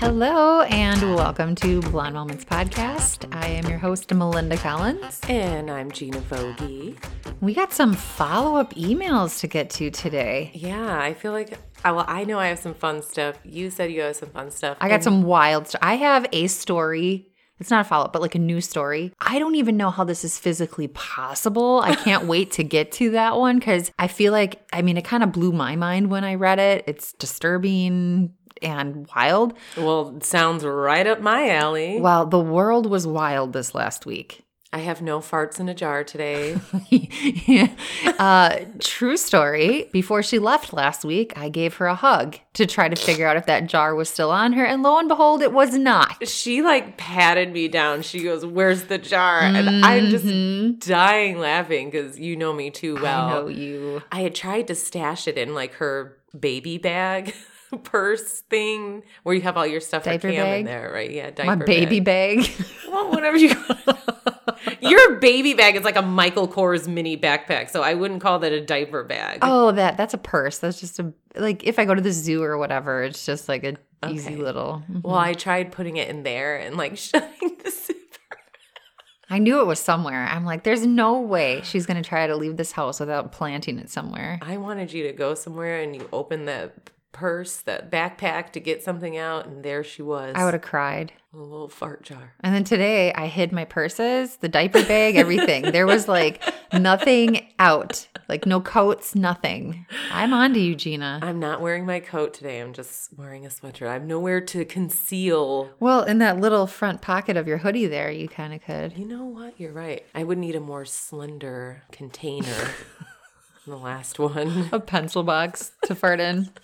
Hello and welcome to Blonde Moments Podcast. I am your host, Melinda Collins. And I'm Gina Vogie. We got some follow up emails to get to today. Yeah, I feel like, uh, well, I know I have some fun stuff. You said you have some fun stuff. I got some wild stuff. I have a story. It's not a follow up, but like a new story. I don't even know how this is physically possible. I can't wait to get to that one because I feel like, I mean, it kind of blew my mind when I read it. It's disturbing and wild. Well, sounds right up my alley. Well, the world was wild this last week. I have no farts in a jar today. uh, true story. Before she left last week, I gave her a hug to try to figure out if that jar was still on her. And lo and behold, it was not. she like patted me down. She goes, Where's the jar? And I'm just dying laughing because you know me too well. Mm-hmm. I know you. I had tried to stash it in like her baby bag. Purse thing where you have all your stuff Diaper for Cam bag? in there, right? Yeah, diaper My baby bag. bag. Well, whatever you. Your baby bag is like a Michael Kors mini backpack, so I wouldn't call that a diaper bag. oh, that that's a purse. That's just a like if I go to the zoo or whatever, it's just like a easy Okay. little. Mm-hmm. Well, I tried putting it in there and like shutting the zipper. I knew it was somewhere. I'm like, there's no way she's gonna try to leave this house without planting it somewhere. I wanted you to go somewhere and you open that purse, that backpack to get something out, and there she was. I would have cried. a little fart jar. And then today I hid my purses, the diaper bag, everything. there was like nothing out, like no coats, nothing. I'm on to you, Gina. I'm not wearing my coat today. I'm just wearing a sweatshirt. I have nowhere to conceal. Well, in that little front pocket of your hoodie there, you kind of could. You know what? You're right. I would need a more slender container the last one. A pencil box to fart in.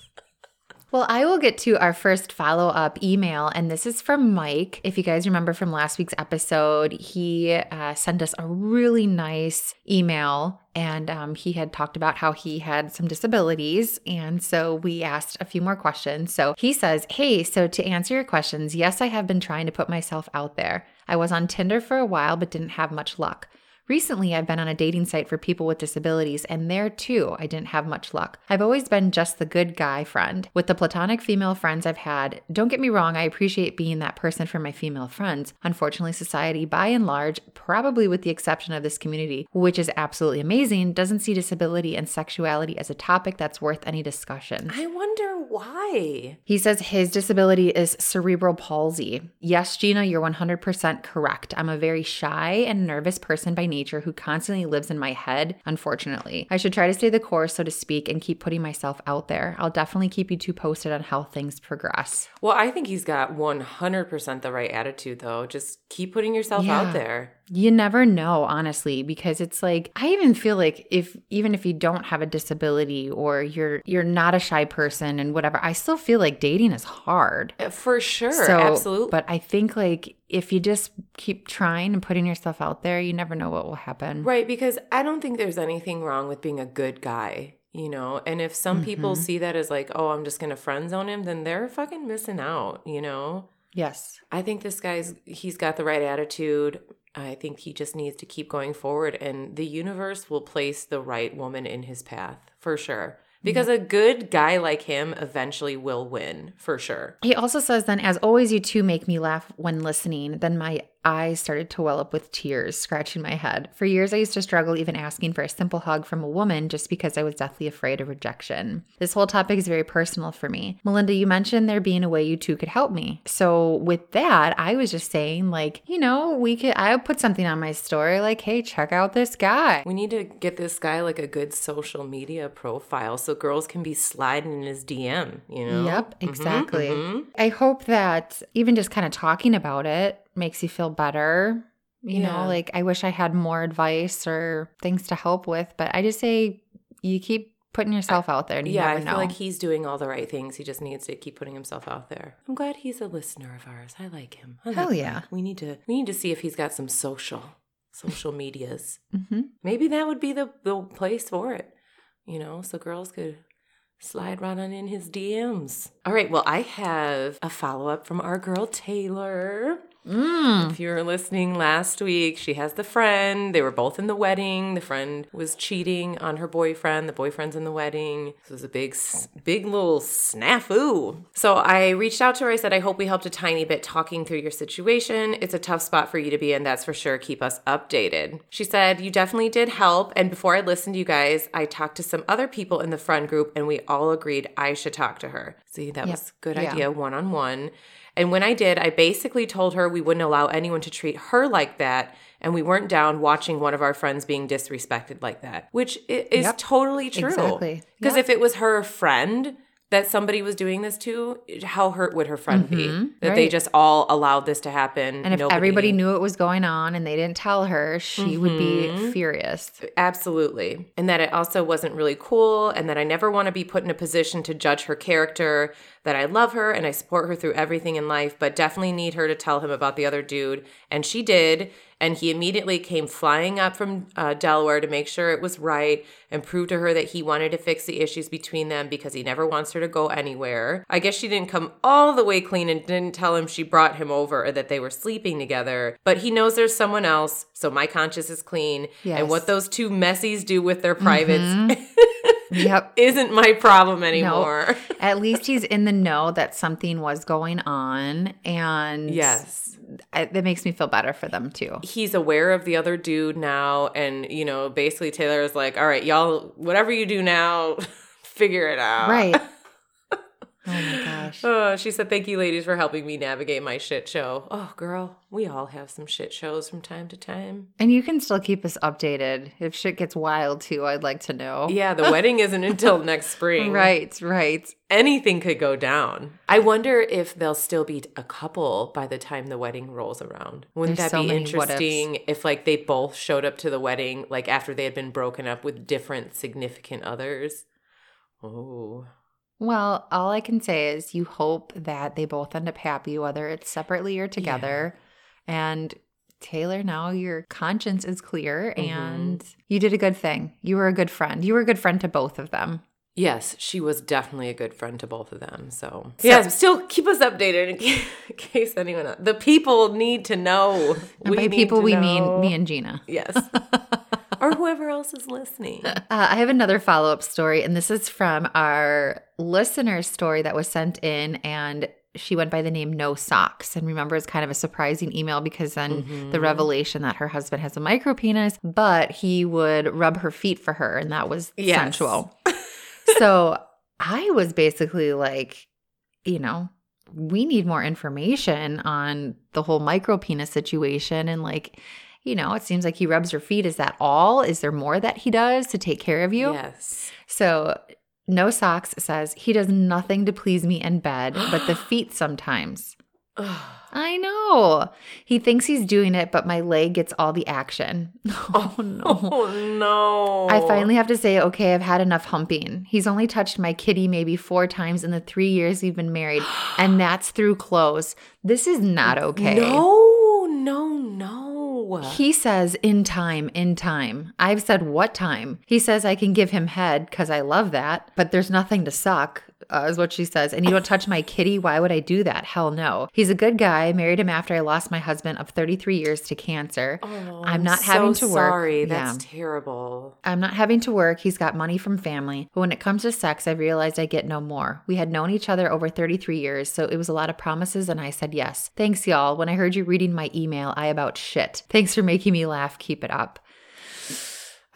Well, I will get to our first follow up email, and this is from Mike. If you guys remember from last week's episode, he uh, sent us a really nice email, and um, he had talked about how he had some disabilities. And so we asked a few more questions. So he says, Hey, so to answer your questions, yes, I have been trying to put myself out there. I was on Tinder for a while, but didn't have much luck. Recently, I've been on a dating site for people with disabilities, and there too, I didn't have much luck. I've always been just the good guy friend. With the platonic female friends I've had, don't get me wrong, I appreciate being that person for my female friends. Unfortunately, society, by and large, probably with the exception of this community, which is absolutely amazing, doesn't see disability and sexuality as a topic that's worth any discussion. I wonder why. He says his disability is cerebral palsy. Yes, Gina, you're 100% correct. I'm a very shy and nervous person by nature who constantly lives in my head, unfortunately. I should try to stay the course, so to speak, and keep putting myself out there. I'll definitely keep you two posted on how things progress. Well, I think he's got 100% the right attitude, though. Just keep putting yourself Yeah. out there. You never know, honestly, because it's like I even feel like if even if you don't have a disability or you're you're not a shy person and whatever, I still feel like dating is hard. Uh, For sure. So, absolutely. But I think like if you just keep trying and putting yourself out there, you never know what will happen. right. Because I don't think there's anything wrong with being a good guy, you know? And if some people Mm-hmm. see that as like, oh, I'm just going to friend zone him, then they're fucking missing out, you know? Yes. I think this guy's, he's got the right attitude. I think he just needs to keep going forward, and the universe will place the right woman in his path for sure. Because a good guy like him eventually will win for sure. He also says then, as always, you two make me laugh when listening. Then my eyes started to well up with tears, scratching my head. For years, I used to struggle even asking for a simple hug from a woman just because I was deathly afraid of rejection. This whole topic is very personal for me. Melinda, you mentioned there being a way you two could help me. So, with that, I was just saying, like, you know, we could, I put something on my story, like, hey, check out this guy. We need to get this guy like a good social media profile so girls can be sliding in his DM, you know? Yep, exactly. mhm. I hope that even just kind of talking about it makes you feel better. You Yeah. know, like I wish I had more advice or things to help with, but I just say you keep putting yourself out there and you Yeah, I feel know. like he's doing all the right things. He just needs to keep putting himself out there. I'm glad he's a listener of ours. I like him. I Hell like yeah. him. We need to we need to see if he's got some social social medias. hmm Maybe that would be the, the place for it. You know, so girls could slide right on in his DMs. All right, well, I have a follow up from our girl Taylor. Mm. If you were listening last week, she has the friend. They were both in the wedding. The friend was cheating on her boyfriend. The boyfriend's in the wedding. This was a big, big little snafu. So I reached out to her. I said, I hope we helped a tiny bit talking through your situation. It's a tough spot for you to be in, that's for sure. Keep us updated. She said, You definitely did help. And before I listened to you guys, I talked to some other people in the friend group and we all agreed I should talk to her. See, that was a good Yeah. idea, one on one. And when I did, I basically told her we wouldn't allow anyone to treat her like that. And we weren't down watching one of our friends being disrespected like that, which is Yep. totally true. Exactly. Because Yep. if it was her friend that somebody was doing this to, how hurt would her friend be? Mm-hmm. That they just all allowed this to happen. And if nobody- everybody knew what was going on and they didn't tell her, she would be mm-hmm. furious. Absolutely. And that it also wasn't really cool, and that I never want to be put in a position to judge her character, that I love her and I support her through everything in life, but definitely need her to tell him about the other dude. And she did. And he immediately came flying up from uh, Delaware to make sure it was right and prove to her that he wanted to fix the issues between them because he never wants her to go anywhere. I guess she didn't come all the way clean and didn't tell him she brought him over or that they were sleeping together, but he knows there's someone else, so my conscience is clean. Yes. And what those two messies do with their privates Yep. isn't my problem anymore. At least he's in the know that something was going on. And Yes. I, that makes me feel better for them too. He's aware of the other dude now. And, you know, basically Taylor is like, all right, y'all, whatever you do now, figure it out. Right. Oh my gosh. Oh, she said, Thank you, ladies, for helping me navigate my shit show. Oh, girl, we all have some shit shows from time to time. And you can still keep us updated. If shit gets wild too, I'd like to know. Yeah, the wedding isn't until next spring. Right, right. Anything could go down. I wonder if they'll still be a couple by the time the wedding rolls around. Wouldn't There's that so be many what ifs. interesting if, like, they both showed up to the wedding, like, after they had been broken up with different significant others? Oh. Well, all I can say is you hope that they both end up happy, whether it's separately or together. And Taylor, now your conscience is clear Mm-hmm. and you did a good thing. You were a good friend. You were a good friend to both of them. Yes, she was definitely a good friend to both of them. So, yeah, still keep us updated in case, in case anyone else. The people need to know. And by people, we know. mean me and Gina. Yes. or whoever else is listening. Uh, I have another follow up story, and this is from our listener story that was sent in, and she went by the name No Socks. And remember, it's kind of a surprising email because then Mm-hmm. the revelation that her husband has a micro penis, but he would rub her feet for her, and that was Yes. sensual. so I was basically like, you know, we need more information on the whole micro penis situation and like you know it seems like he rubs your feet is that all is there more that he does to take care of you Yes. so no socks says he does nothing to please me in bed but the feet sometimes i know he thinks he's doing it but my leg gets all the action oh, oh no Oh, no. I finally have to say, okay, I've had enough humping. He's only touched my kitty maybe four times in the three years we've been married, and that's through clothes. This is not okay. No, no, no. He says, in time, in time. I've said, what time? He says, I can give him head because I love that, but there's nothing to suck, uh, is what she says. And you don't touch my kitty? Why would I do that? Hell no. He's a good guy. Married him after I lost my husband of 33 years to cancer. Oh, I'm not so having to work. Sorry, that's Yeah. terrible. I'm not having to work. He's got money from family. But when it comes to sex, I've realized I get no more. We had known each other over 33 years, so it was a lot of promises, and I said yes. Thanks, y'all. When I heard you reading my email, I about shit. Thanks for making me laugh. Keep it up.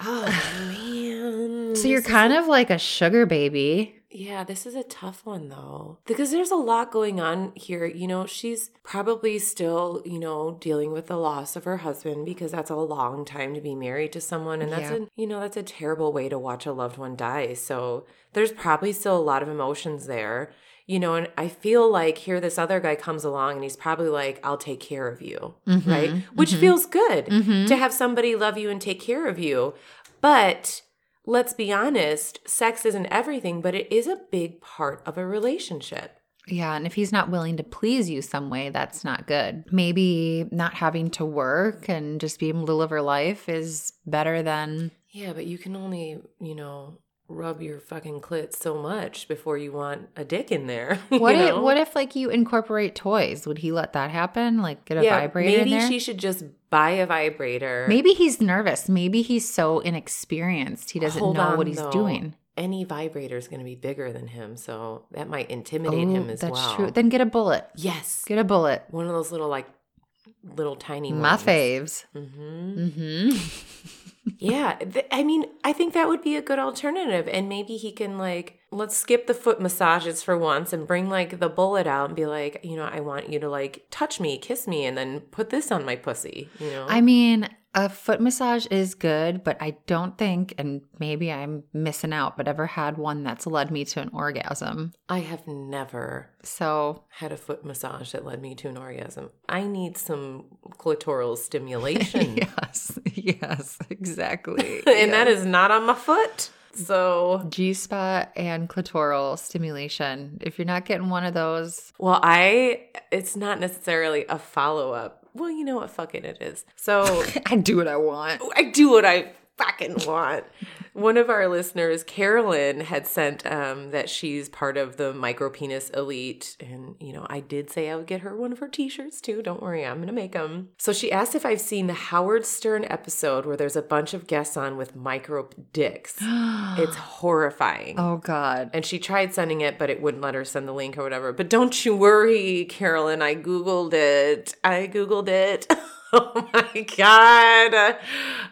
Oh man. So you're kind of like a sugar baby. Yeah, this is a tough one though. Because there's a lot going on here. You know, she's probably still, you know, dealing with the loss of her husband because that's a long time to be married to someone and that's Yeah. a, you know, that's a terrible way to watch a loved one die. So there's probably still a lot of emotions there. You know, and I feel like here this other guy comes along and he's probably like, I'll take care of you. Mm-hmm, right? Which mm-hmm. feels good mm-hmm. to have somebody love you and take care of you. But let's be honest, sex isn't everything, but it is a big part of a relationship. Yeah, and if he's not willing to please you some way, that's not good. Maybe not having to work and just being able to live her life is better than Yeah, but you can only, you know, rub your fucking clit so much before you want a dick in there. What if know? what if like you incorporate toys? Would he let that happen? Like get a yeah, vibrator maybe in there? she should just buy a vibrator. Maybe he's nervous. Maybe he's so inexperienced he doesn't Hold know on, what he's though. doing. Any vibrator is going to be bigger than him, so that might intimidate Oh, him as that's well. true. Then get a bullet. yes, Get a bullet. one of those little like little tiny My ones. faves. hmm Mm-hmm. Yeah, th- I mean, I think that would be a good alternative, and maybe he can like let's skip the foot massages for once and bring like the bullet out and be like, you know, I want you to like touch me, kiss me, and then put this on my pussy. You know, I mean, a foot massage is good, but I don't think, and maybe I'm missing out, but ever had one that's led me to an orgasm. I have never So had a foot massage that led me to an orgasm. I need some clitoral stimulation. yes, yes, exactly. and that is not on my foot. So, G spot and clitoral stimulation. If you're not getting one of those, well, I, it's not necessarily a follow up. Well, you know what? Fucking it is. So, I do what I want. I do what I fucking want. One of our listeners, Carolyn, had sent um, that she's part of the micro penis elite. And, you know, I did say I would get her one of her t shirts too. Don't worry, I'm going to make them. So she asked if I've seen the Howard Stern episode where there's a bunch of guests on with micro dicks. It's horrifying. oh God. And she tried sending it, but it wouldn't let her send the link or whatever. But don't you worry, Carolyn. I Googled it. I Googled it. oh my God.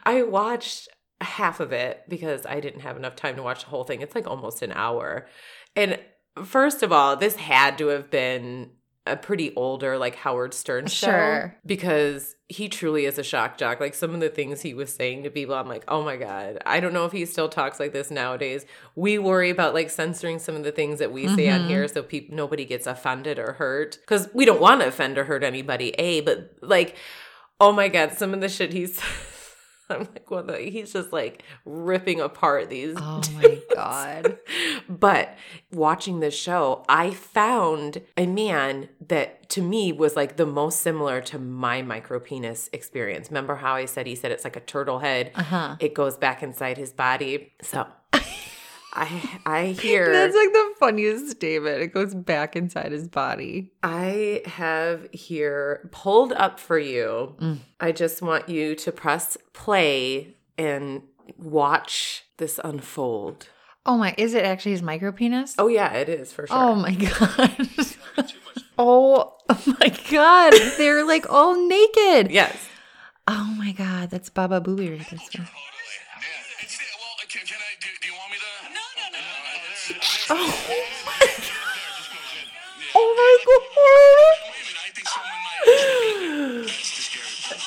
I watched half of it because I didn't have enough time to watch the whole thing. It's like almost an hour. And first of all, this had to have been a pretty older, like Howard Stern show. Sure. Because he truly is a shock jock. Like some of the things he was saying to people, I'm like, oh my God. I don't know if he still talks like this nowadays. We worry about like censoring some of the things that we say on Mhm. here so people nobody gets offended or hurt. Because we don't want to offend or hurt anybody, A, but like, oh my God, some of the shit he's I'm like, well, the, he's just like ripping apart these Oh my God. but watching this show, I found a man that to me was like the most similar to my micro penis experience. Remember how I said he said it's like a turtle head? Uh huh. It goes back inside his body. So I I hear That's like the funniest statement. It goes back inside his body. I have here pulled up for you. Mm. I just want you to press play and watch this unfold. Oh my, is it actually his micro penis? Oh yeah, it is for sure. Oh my god. oh, my god. They're like all naked. yes. Oh my god, that's Baba Booey right there. Totally. Oh, my I think someone might. That's the scary part.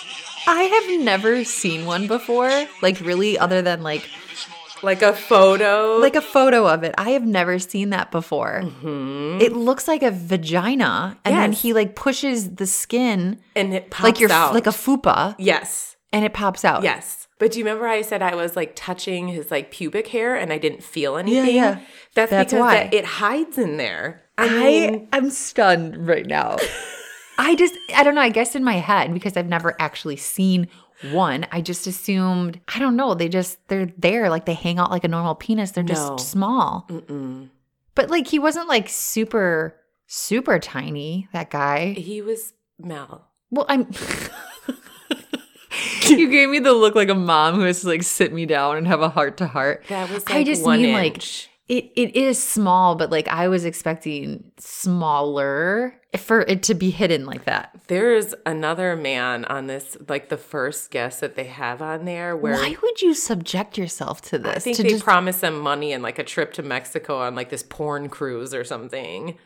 god. I have never seen one before. Like really other than like The smallest one. Like a photo. like a photo of it. I have never seen that before. Mhm. It looks like a vagina and then he like pushes the skin and it pops like you're out. like a fupa yes. And it pops out. Yes. But do you remember I said I was like touching his like pubic hair and I didn't feel anything? yeah. That's, That's because why. that- it hides in there. I I mean, am stunned right now. I just I don't know, I guess in my head because I've never actually seen one, I just assumed I don't know, they just they're there like they hang out like a normal penis. They're just No. small. mm-mm. But like he wasn't like super super tiny, that guy. he was Mel. Well, I'm You gave me the look like a mom who has to like sit me down and have a heart to heart. That was like I just one mean, like. It it is small, but like I was expecting smaller for it to be hidden like that. There's another man on this, like the first guest that they have on there, where Why would you subject yourself to this? I think to they just- promised them money and like a trip to Mexico on like this porn cruise or something.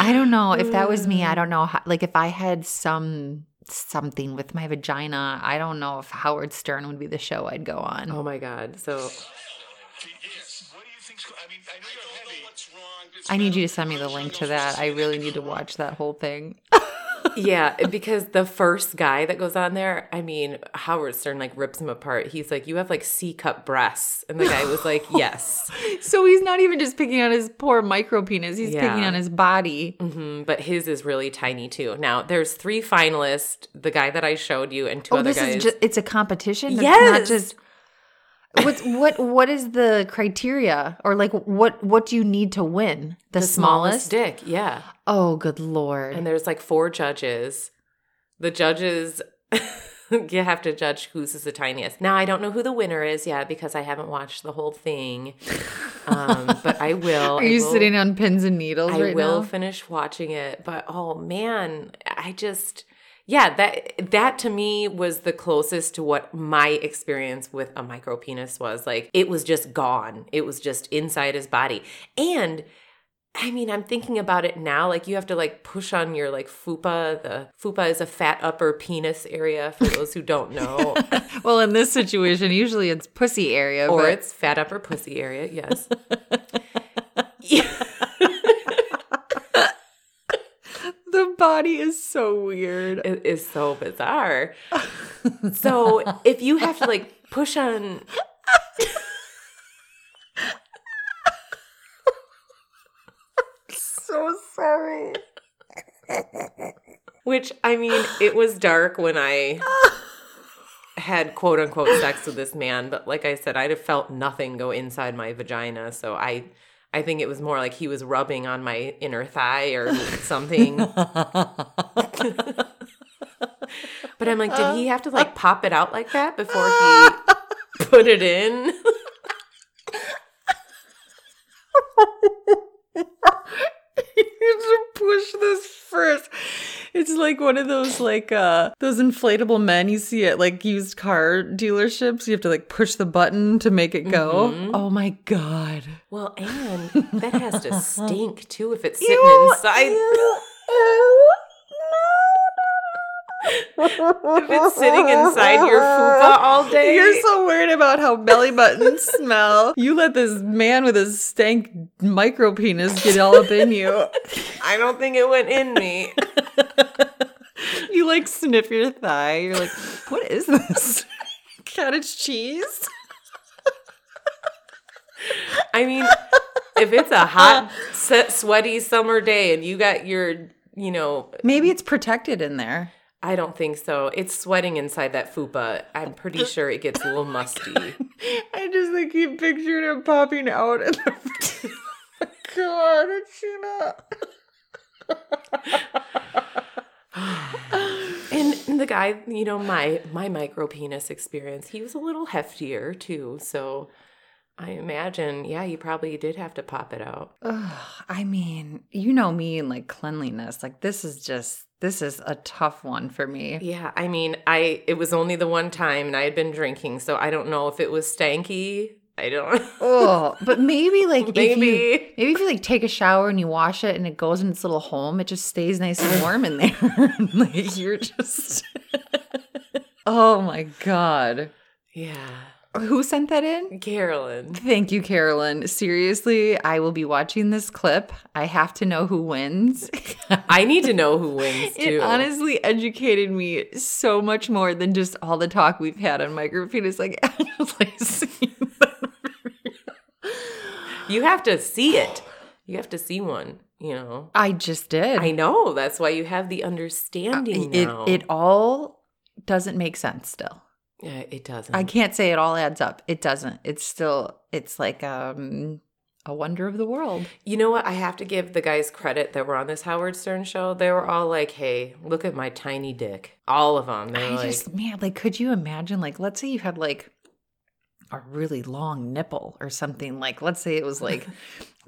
I don't know if that was Mm. me. I don't know how, like if I had some something with my vagina. I don't know if Howard Stern would be the show I'd go on. Oh my god! So Yes. What do you think's? I mean, I know you're heavy. What's wrong? I need you to send me the link to that. I really need to watch that whole thing. yeah, because the first guy that goes on there, I mean, Howard Stern like rips him apart. He's like, "You have like C cup breasts," and the guy was like, "Yes," so he's not even just picking on his poor micro penis. He's Yeah. picking on his body. hmm but his is really tiny too. Now there's three finalists: the guy that I showed you and two Oh, other this guys. is just it's a competition. Yes. not just What's what what is the criteria or like what what do you need to win? The, smallest? dick. Yeah. Oh, good lord. And there's like four judges. The judges, you have to judge whose is the tiniest. Now, I don't know who the winner is yet because I haven't watched the whole thing. Um, but I will. Are I you will- sitting on pins and needles I right will now? finish watching it, but oh man, I just yeah, that that to me was the closest to what my experience with a micro penis was. Like it was just gone. It was just inside his body. And I mean, I'm thinking about it now. Like you have to like push on your like fupa. The fupa is a fat upper penis area for those who don't know, well, in this situation, usually it's pussy area, or but it's fat upper pussy area. Yes. Yeah. the body is so weird. It is so bizarre. so if you have to like push on So sorry. which I mean, it was dark when I had quote unquote sex with this man, but like I said, I'd have felt nothing go inside my vagina. So I I think it was more like he was rubbing on my inner thigh or something. but I'm like, did he have to like pop it out like that before he put it in? you have to push this first. It's like one of those like uh those inflatable men you see at like used car dealerships. You have to like push the button to make it go. Mhm. Oh my god. Well, and that has to stink too if it's sitting inside. if it's sitting inside your fupa all day. You're so worried about how belly buttons smell. You let this man with his stank micro penis get all up in you. I don't think it went in me. You like sniff your thigh. You're like, what is this? Cottage cheese? I mean, if it's a hot, sweaty summer day and you got your, you know, Maybe it's protected in there. I don't think so. It's sweating inside that fupa. I'm pretty sure it gets a little oh musty. I just like keep picturing him popping out and God, Sheena. And the guy, you know, my my micro penis experience, he was a little heftier too. So I imagine, yeah, you probably did have to pop it out. Ugh, I mean, you know me and like cleanliness. Like this is just this is a tough one for me. Yeah, I mean, I it was only the one time and I had been drinking, so I don't know if it was stanky. I don't Oh, but maybe like if you Maybe. maybe if you like take a shower and you wash it and it goes in its little home, it just stays nice and warm in there. like you're just Oh my god. Yeah. Who sent that in? Carolyn. Thank you, Carolyn. Seriously, I will be watching this clip. I have to know who wins. I need to know who wins too. It honestly educated me so much more than just all the talk we've had on micropenis. Like, actually seeing them. you have to see it. You have to see one, you know. I just did. I know. That's why you have the uh, understanding it now. it all doesn't make sense still. Yeah, it doesn't. I can't say it all adds up. It doesn't. It's still it's like um a wonder of the world. You know what? I have to give the guys credit that were on this Howard Stern show. They were all like, "Hey, look at my tiny dick." All of them. They I like, just man, like could you imagine like let's say you had like a really long nipple or something like let's say it was like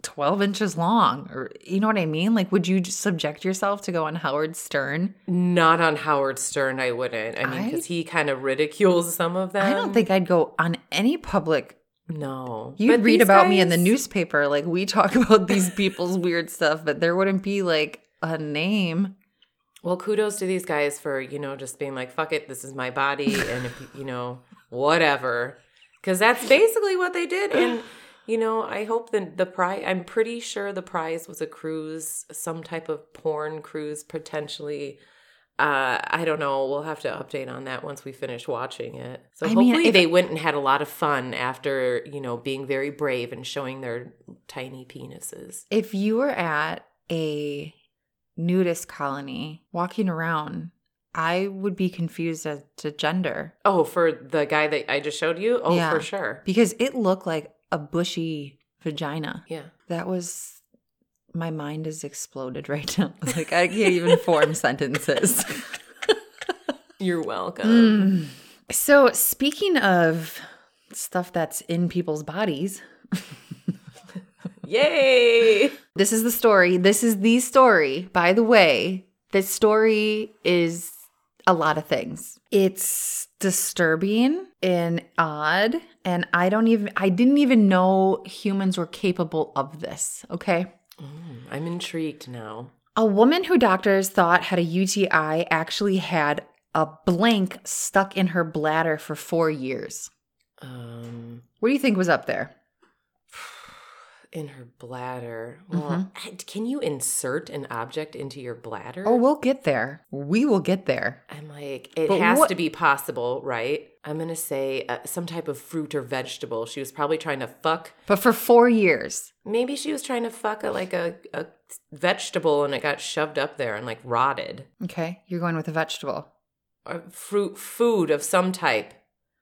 12 inches long or you know what I mean? Like would you subject yourself to go on Howard Stern? "Not on Howard Stern. I wouldn't. I mean, because he kind of ridicules some of them. I don't think I'd go on any public no. You'd But read about me in the newspaper. Like we talk about these people's weird stuff, but there wouldn't be like a name. Well, kudos to these guys for you know just being like, "Fuck it, this is my body," and if, you know whatever, because that's basically what they did. And you know, I hope that the prize. I'm pretty sure the prize was a cruise, some type of porn cruise, potentially. Uh, I don't know. We'll have to update on that once we finish watching it. So I hopefully if- they went and had a lot of fun after you know being very brave and showing their tiny penises. If you were at a nudist colony walking around I would be confused as to gender Oh, for the guy that I just showed you? Oh, Yeah. for sure. because it looked like a bushy vagina. Yeah. That was my mind is exploded right now. Like I can't even form sentences. You're welcome. Mm. So, speaking of stuff that's in people's bodies, Yay! this is the story. This is the story. By the way, this story is a lot of things. It's disturbing and odd, and I don't even I didn't even know humans were capable of this, okay? I'm intrigued now. A woman who doctors thought had a UTI actually had a blank stuck in her bladder for 4 years. Um, What do you think was up there? In her bladder. Well, I- can you insert an object into your bladder? Oh, we'll get there. We will get there. I'm like, it But has what- to be possible, right? I'm gonna say uh, some type of fruit or vegetable. She was probably trying to fuck. But for four years, Maybe she was trying to fuck a like a, a vegetable and it got shoved up there and like rotted. okay, you're going with a vegetable. Or fruit, food of some type.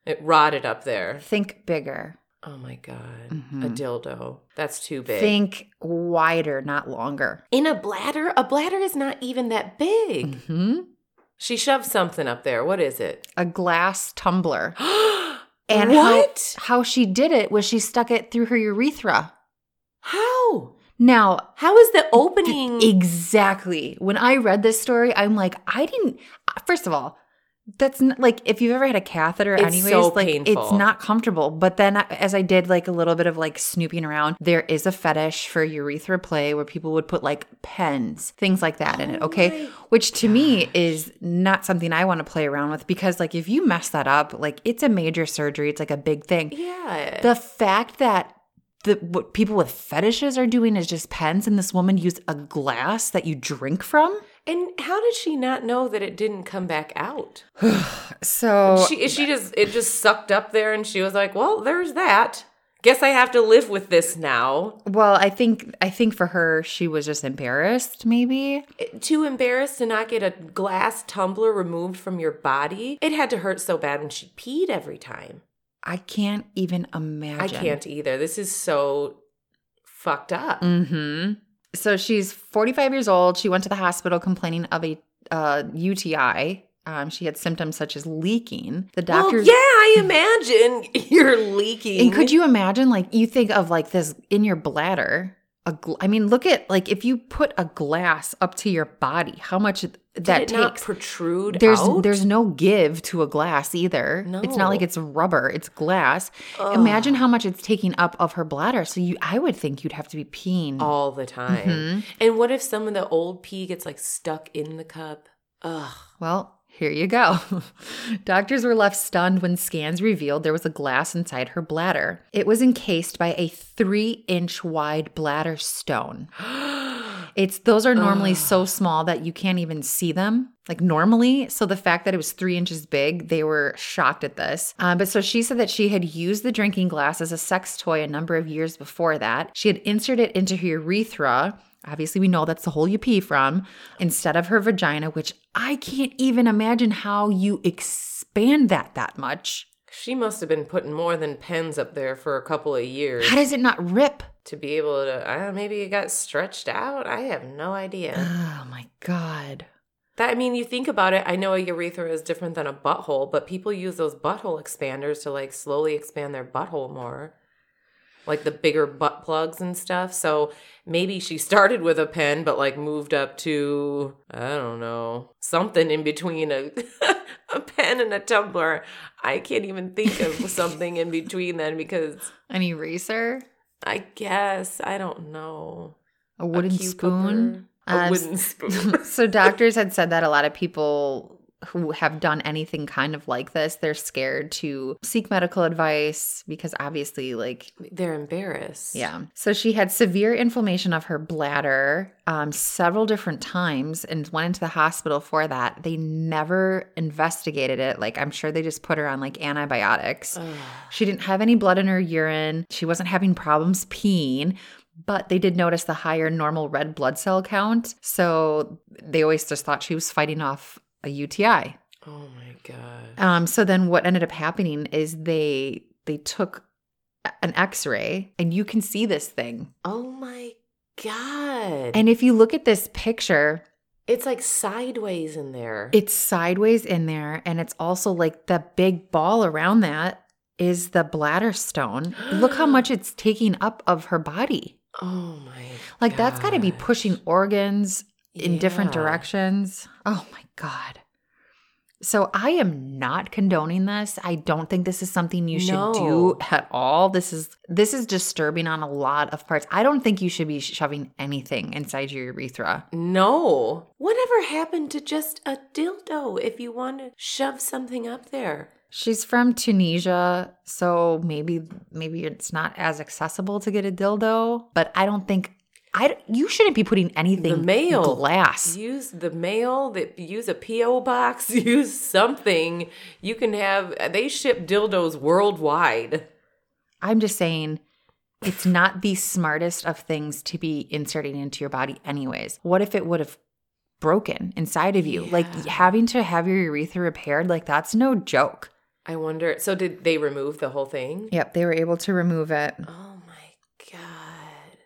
It rotted up there. Think bigger. Oh my god, a dildo. That's too big. Think wider, not longer. In a bladder, a bladder is not even that big. Hmm? She shoved something up there. What is it? A glass tumbler. and what? How, how she did it was she stuck it through her urethra. How? Now, How is the opening? exactly. When I read this story, I'm like, I didn't. First of all, that's not, like if you've ever had a catheter, It's anyways, so like it's not comfortable. But then, uh, as I did like a little bit of like snooping around, there is a fetish for urethra play where people would put like pens, things like that in it. Okay, which to me is not something I want to play around with because like if you mess that up, like it's a major surgery. It's like a big thing. yeah. The fact that the what people with fetishes are doing is just pens, and this woman used a glass that you drink from. And how did she not know that it didn't come back out? So She she just it just sucked up there and she was like, "Well, there's that. Guess I have to live with this now." well, I think I think for her, she was just embarrassed, maybe. Too embarrassed to not get a glass tumbler removed from your body. It had to hurt so bad when she peed every time. I can't even imagine. I can't either. This is so fucked up. Mm-hmm. So she's 45 years old. She went to the hospital complaining of a uh, UTI. Um, she had symptoms such as leaking. The Well, doctors. yeah, I imagine you're leaking. And could you imagine, like, you think of like this in your bladder? A gl- I mean, look at like if you put a glass up to your body, how much that not takes. protrude There's out? there's no give to a glass either. no. It's not like it's rubber, it's glass. Imagine how much it's taking up of her bladder. So you I would think you'd have to be peeing. all the time. Mm-hmm. And what if some of the old pee gets like stuck in the cup? Ugh. Well, here you go. Doctors were left stunned when scans revealed there was a glass inside her bladder. It was encased by a three inch wide bladder stone. It's those are normally so small that you can't even see them, like normally. So the fact that it was three inches big, they were shocked at this. Um, but so she said that she had used the drinking glass as a sex toy a number of years before that. She had inserted it into her urethra. Obviously, we know that's the hole you pee from instead of her vagina, which I can't even imagine how you expand that that much. She must have been putting more than pens up there for a couple of years How does it not rip? To be able to. I don't know, maybe it got stretched out. I have no idea. Oh my God. That I mean, you think about it. I know a urethra is different than a butthole, but people use those butthole expanders to like slowly expand their butthole more, like the bigger butt plugs and stuff. So maybe she started with a pen, but like moved up to I don't know something in between a a pen and a tumbler. I can't even think of something in between then because An eraser? I guess I don't know. A wooden spoon? A Uh, wooden spoon. so doctors had said that a lot of people who have done anything kind of like this, they're scared to seek medical advice because obviously, like, They're embarrassed. yeah. So she had severe inflammation of her bladder um, several different times and went into the hospital for that. They never investigated it. Like, I'm sure they just put her on like antibiotics. She didn't have any blood in her urine. She wasn't having problems peeing. But they did notice the higher normal red blood cell count. So they always just thought she was fighting off a UTI. Oh my god. Um, so then what ended up happening is they they took an x-ray and you can see this thing. Oh my god. And if you look at this picture, it's like sideways in there. it's sideways in there and it's also like the big ball around that is the bladder stone. look how much it's taking up of her body. oh my. Like that's got to be pushing organs in different directions. Oh my God. So I am not condoning this. I don't think this is something you should No. do at all. This is this is disturbing on a lot of parts. I don't think you should be shoving anything inside your urethra. No. Whatever happened to just a dildo if you want to shove something up there? She's from Tunisia, so maybe maybe it's not as accessible to get a dildo, but I don't think I you shouldn't be putting anything The mail. glass. Use the mail, that use a PO box, use something. You can have they ship dildos worldwide. I'm just saying it's not the smartest of things to be inserting into your body anyways. What if it would have broken inside of you? Like having to have your urethra repaired, like that's no joke. I wonder. So did they remove the whole thing? Yep, they were able to remove it. Oh.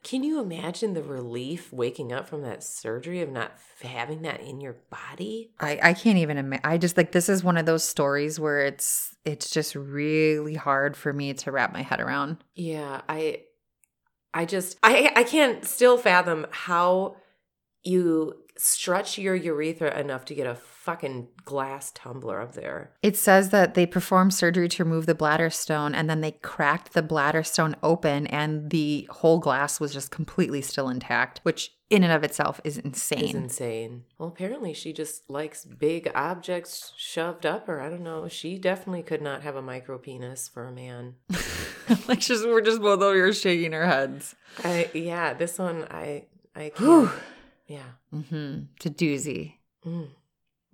Can you imagine the relief waking up from that surgery of not having that in your body? I, I can't even imagine. I just like this is one of those stories where it's it's just really hard for me to wrap my head around. Yeah, I I just I I can't still fathom how you stretch your urethra enough to get a fucking glass tumbler up there. It says that they performed surgery to remove the bladder stone and then they cracked the bladder stone open and the whole glass was just completely still intact, which in and of itself is insane. It's insane. Well, apparently she just likes big objects shoved up her. I don't know. She definitely could not have a micro penis for a man. like just we're just both over here shaking our heads. I yeah, this one I I can't. Yeah. Mm-hmm. It's a doozy. Mm.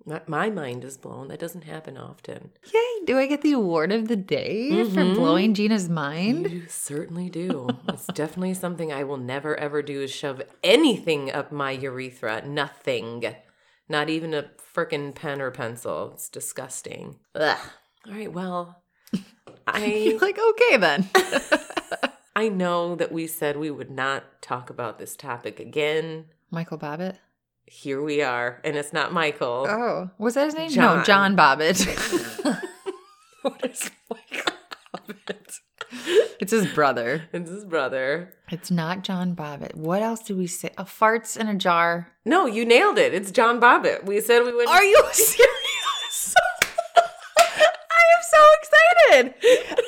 My, my mind is blown. That doesn't happen often. Yay! Do I get the award of the day for Mhm. blowing Gina's mind? You certainly do. it's definitely something I will never ever do is shove anything up my urethra. Nothing. Not even a freaking pen or pencil. It's disgusting. Ugh. All right, well, I like okay then. I know that we said we would not talk about this topic again. Michael Bobbitt. Here we are, and it's not Michael. Oh, was that his name? John. No, John Bobbitt. what is Michael Bobbitt? It's his brother. It's his brother. It's not John Bobbitt. What else do we say? A farts in a jar. No, you nailed it. It's John Bobbitt. We said we would. Are you serious? I am so excited.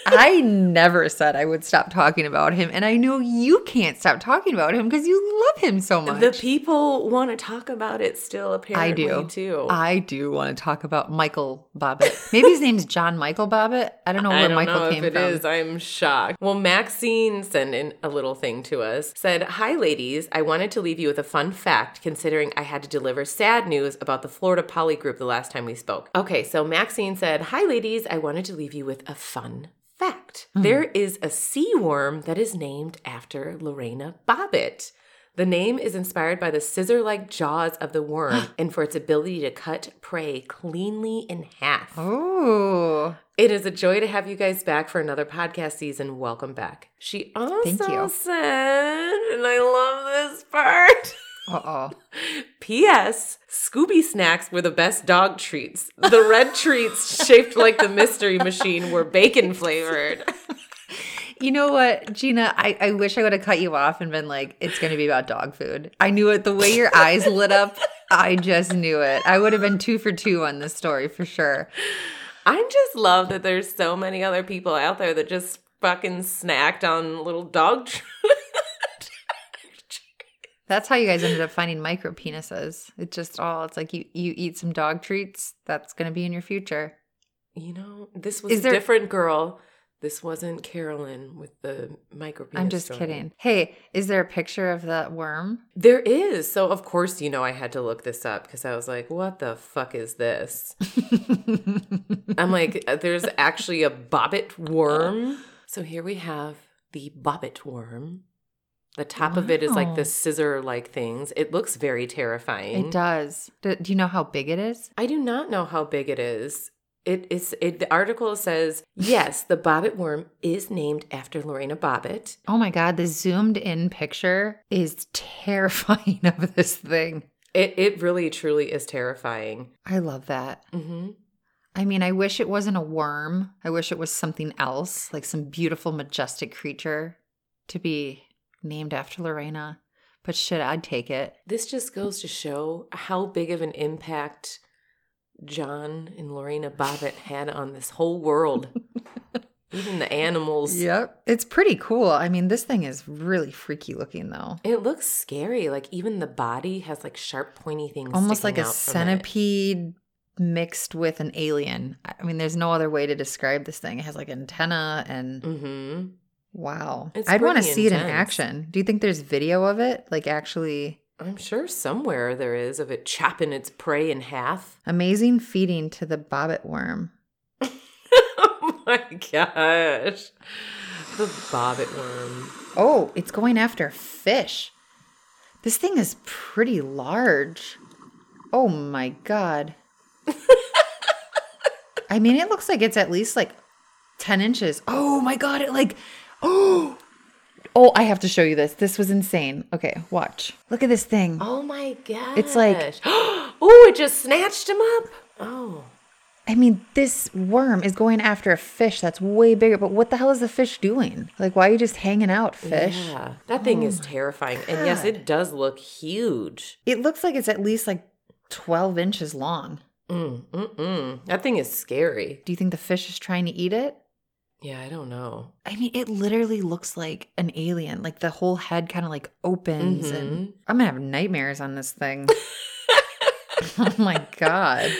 I never said I would stop talking about him, and I know you can't stop talking about him because you love him so much. The people want to talk about it still, apparently, I do too. I do want to talk about Michael Bobbitt. Maybe his name's John Michael Bobbitt. I don't know where I don't Michael know came if it from. is. I'm shocked. Well, Maxine sent in a little thing to us. Said, "Hi, ladies. I wanted to leave you with a fun fact, considering I had to deliver sad news about the Florida Poly Group the last time we spoke." Okay, so Maxine said, "Hi, ladies. I wanted to leave you with a fun." Fact. Hmm. There is a sea worm that is named after Lorena Bobbitt. The name is inspired by the scissor like jaws of the worm and for its ability to cut prey cleanly in half. Oh, It is a joy to have you guys back for another podcast season. Welcome back. She also Thank you. said, and I love this part. uh oh. P.S. Scooby snacks were the best dog treats. The red treats shaped like the mystery machine were bacon flavored. You know what, Gina? I, I wish I would have cut you off and been like, it's going to be about dog food. I knew it. The way your eyes lit up, I just knew it. I would have been two for two on this story for sure. I just love that there's so many other people out there that just fucking snacked on little dog treats. That's how you guys ended up finding micro penises. It's just all, it's like you, you eat some dog treats, that's going to be in your future. You know, this was Is a there- different girl. This wasn't Carolyn with the micro penis I'm just story. kidding. Hey, is there a picture of that worm? There is. So, of course, you know, I had to look this up because I was like, what the fuck is this? I'm like, uh, there's actually a bobbit worm. So, here we have the bobbit worm. The top of it is like the scissor like things. It looks very terrifying. It does. Do, do you know how big it is? I do not know how big it is. It is it the article says, yes, the bobbit worm is named after Lorena Bobbitt. Oh my God, the zoomed in picture is terrifying of this thing. It it really truly is terrifying. I love that. hmm I mean, I wish it wasn't a worm. I wish it was something else, like some beautiful, majestic creature to be named after Lorena. But shit, I'd take it. This just goes to show how big of an impact John and Lorena Bobbitt had on this whole world. Even the animals. Yep. It's pretty cool. I mean, this thing is really freaky looking, though. It looks scary. Like even the body has like sharp, pointy things. Almost like a centipede mixed with an alien. I mean, there's no other way to describe this thing. It has like antenna and Mm-hmm. Wow. It's I'd want to see it in action. Do you think there's video of it? Like actually I'm sure somewhere there is of it chopping its prey in half. amazing feeding to the bobbit worm. oh my gosh. The bobbit worm. Oh, it's going after fish. This thing is pretty large. Oh my god. I mean, it looks like it's at least like 10 inches. Oh my god, it like, oh. Oh, I have to show you this. This was insane. Okay, watch. Look at this thing. Oh my gosh. It's like- oh, it just snatched him up. Oh. I mean, this worm is going after a fish that's way bigger, but what the hell is the fish doing? Like, why are you just hanging out, fish? Yeah. That thing Oh is terrifying. And yes, it does look huge. It looks like it's at least like 12 inches long. Mm, mm-mm. That thing is scary. Do you think the fish is trying to eat it? Yeah, I don't know. I mean, it literally looks like an alien. Like the whole head kind of like opens, and Mhm. I'm gonna have nightmares on this thing. oh my god!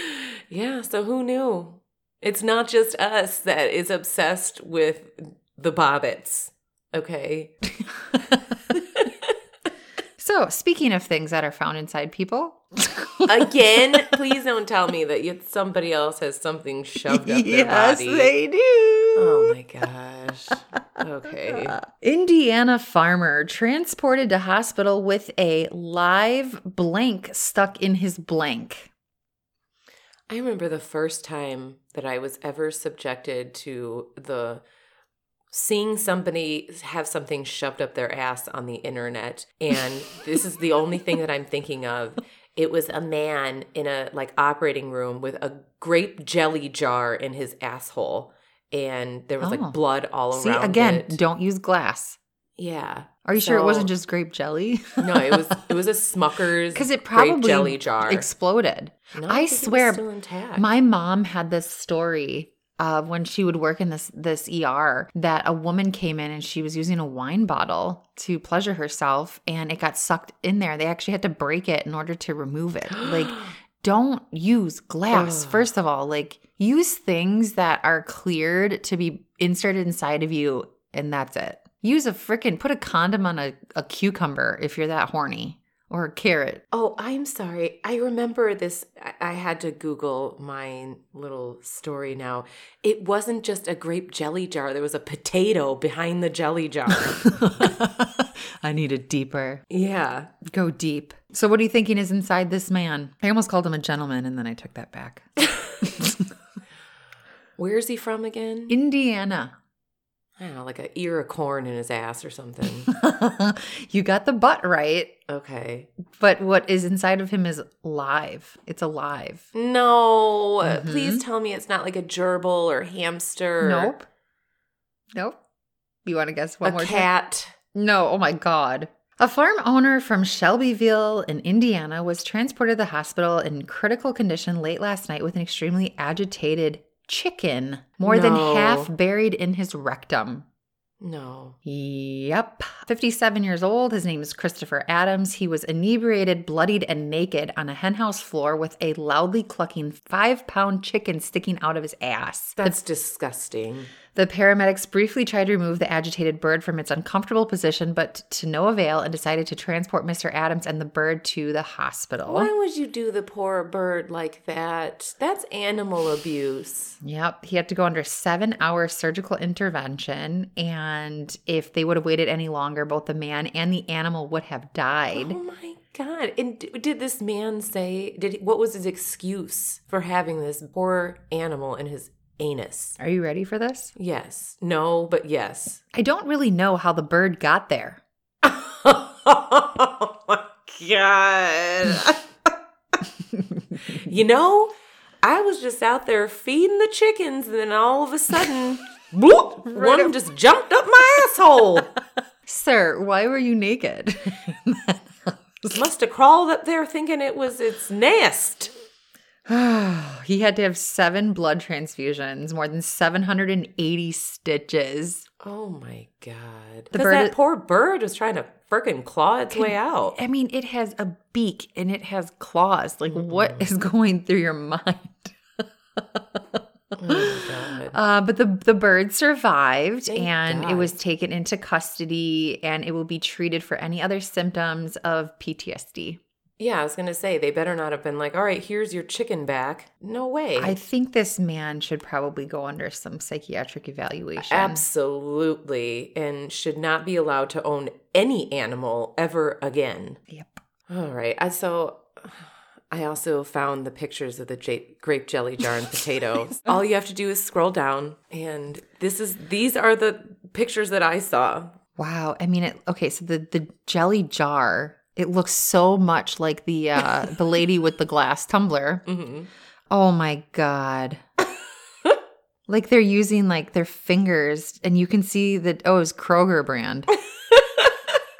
Yeah, so who knew? It's not just us that is obsessed with the bobbits. Okay. So, speaking of things that are found inside people, Again, please don't tell me that you, somebody else has something shoved up their yes, body. they do. Oh my gosh. Okay. Indiana farmer transported to hospital with a live blank stuck in his blank. I remember the first time that I was ever subjected to the seeing somebody have something shoved up their ass on the internet and this is the only thing that I'm thinking of. It was a man in a like operating room with a grape jelly jar in his asshole and there was Oh. like blood all See, around again, it. don't use glass. Yeah. Are you sure it wasn't just grape jelly? No, it was it was a Smucker's Because it grape probably jelly jar. exploded. No, I was swear, still intact. My mom had this story of when she would work in this this ER that a woman came in and she was using a wine bottle to pleasure herself and it got sucked in there. They actually had to break it in order to remove it. Like don't use glass. Ugh. First of all, like use things that are cleared to be inserted inside of you and that's it. Use a freaking put a condom on a, a cucumber if you're that horny or a carrot. Oh, I'm sorry. I remember this. I- had to Google my little story now. It wasn't just a grape jelly jar, there was a potato behind the jelly jar. I need it deeper. yeah. Go deep. So, what are you thinking is inside this man? I almost called him a gentleman and then I took that back. Where's he from again? Indiana. I don't know, like a ear of corn in his ass or something. you got the butt right, okay. but what is inside of him is live. It's alive. No, Mhm. please tell me it's not like a gerbil or hamster. Nope. Nope. You want to guess one a more time? cat. No, oh my God. A farm owner from Shelbyville in Indiana was transported to the hospital in critical condition late last night with an extremely agitated chicken, more than half buried in his rectum. No. Yep. 57 years old. His name is Christopher Adams. He was inebriated, bloodied, and naked on a henhouse floor with a loudly clucking five pound chicken sticking out of his ass. That's disgusting. The paramedics briefly tried to remove the agitated bird from its uncomfortable position, but to no avail, and decided to transport Mr. Adams and the bird to the hospital. Why would you do the poor bird like that? That's animal abuse. Yep. He had to go under seven hour surgical intervention. And if they would have waited any longer, both the man and the animal would have died. Oh my god! And did this man say? Did he, what was his excuse for having this poor animal in his anus? Are you ready for this? Yes. No, but yes. I don't really know how the bird got there. oh my god! you know, I was just out there feeding the chickens, and then all of a sudden, bloop, one of them just jumped up my asshole. Sir, why were you naked? Must have crawled up there thinking it was its nest. he had to have seven blood transfusions, more than 780 stitches. Oh my god! The Because that poor bird was trying to frickin' claw its way out. I mean, it has a beak and it has claws. Like, what is going through your mind? Oh my god! Uh, but the the bird survived Thank and it was taken into custody and it will be treated for any other symptoms of PTSD. Yeah, I was gonna say they better not have been like, "All right, here's your chicken back." No way. I think this man should probably go under some psychiatric evaluation. Absolutely, and should not be allowed to own any animal ever again. Yep. All right. So I also found the pictures of the j- grape jelly jar and potato. All you have to do is scroll down and this is these are the pictures that I saw. Wow. I mean, it. Okay, so the the jelly jar. It looks so much like the uh, the lady with the glass tumbler. hmm Oh my god. like they're using like their fingers, and you can see that. Oh, it's Kroger brand.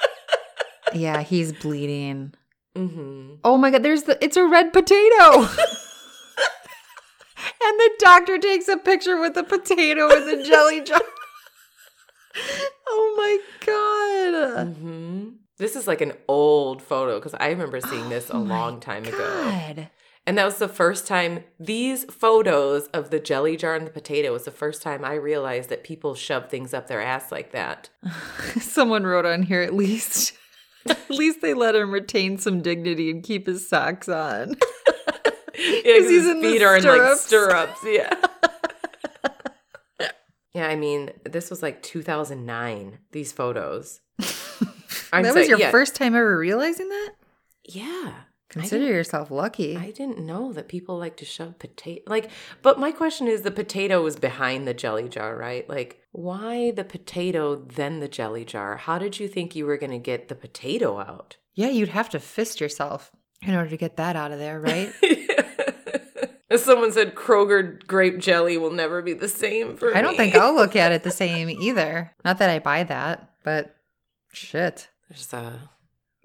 yeah, he's bleeding. hmm Oh my god, there's the. It's a red potato. and the doctor takes a picture with the potato in the jelly jar. oh my god. hmm This is like an old photo because I remember seeing this a Oh long time ago. And that was the first time these photos of the jelly jar and the potato was the first time I realized that people shove things up their ass like that. Someone wrote on here at least at least they let him retain some dignity and keep his socks on. Yeah, 'cause he's his in feet are in like stirrups. Yeah. yeah, I mean, this was like 2009. These photos. I'm that was sorry, your yeah, first time ever realizing that? Yeah. Consider yourself lucky. I didn't know that people like to shove potato. Like, but my question is, the potato was behind the jelly jar, right? Like, why the potato then the jelly jar? How did you think you were going to get the potato out? yeah, you'd have to fist yourself in order to get that out of there, right? As someone said, Kroger grape jelly will never be the same for I don't me. think I'll look at it the same either. Not that I buy that, but shit. There's uh,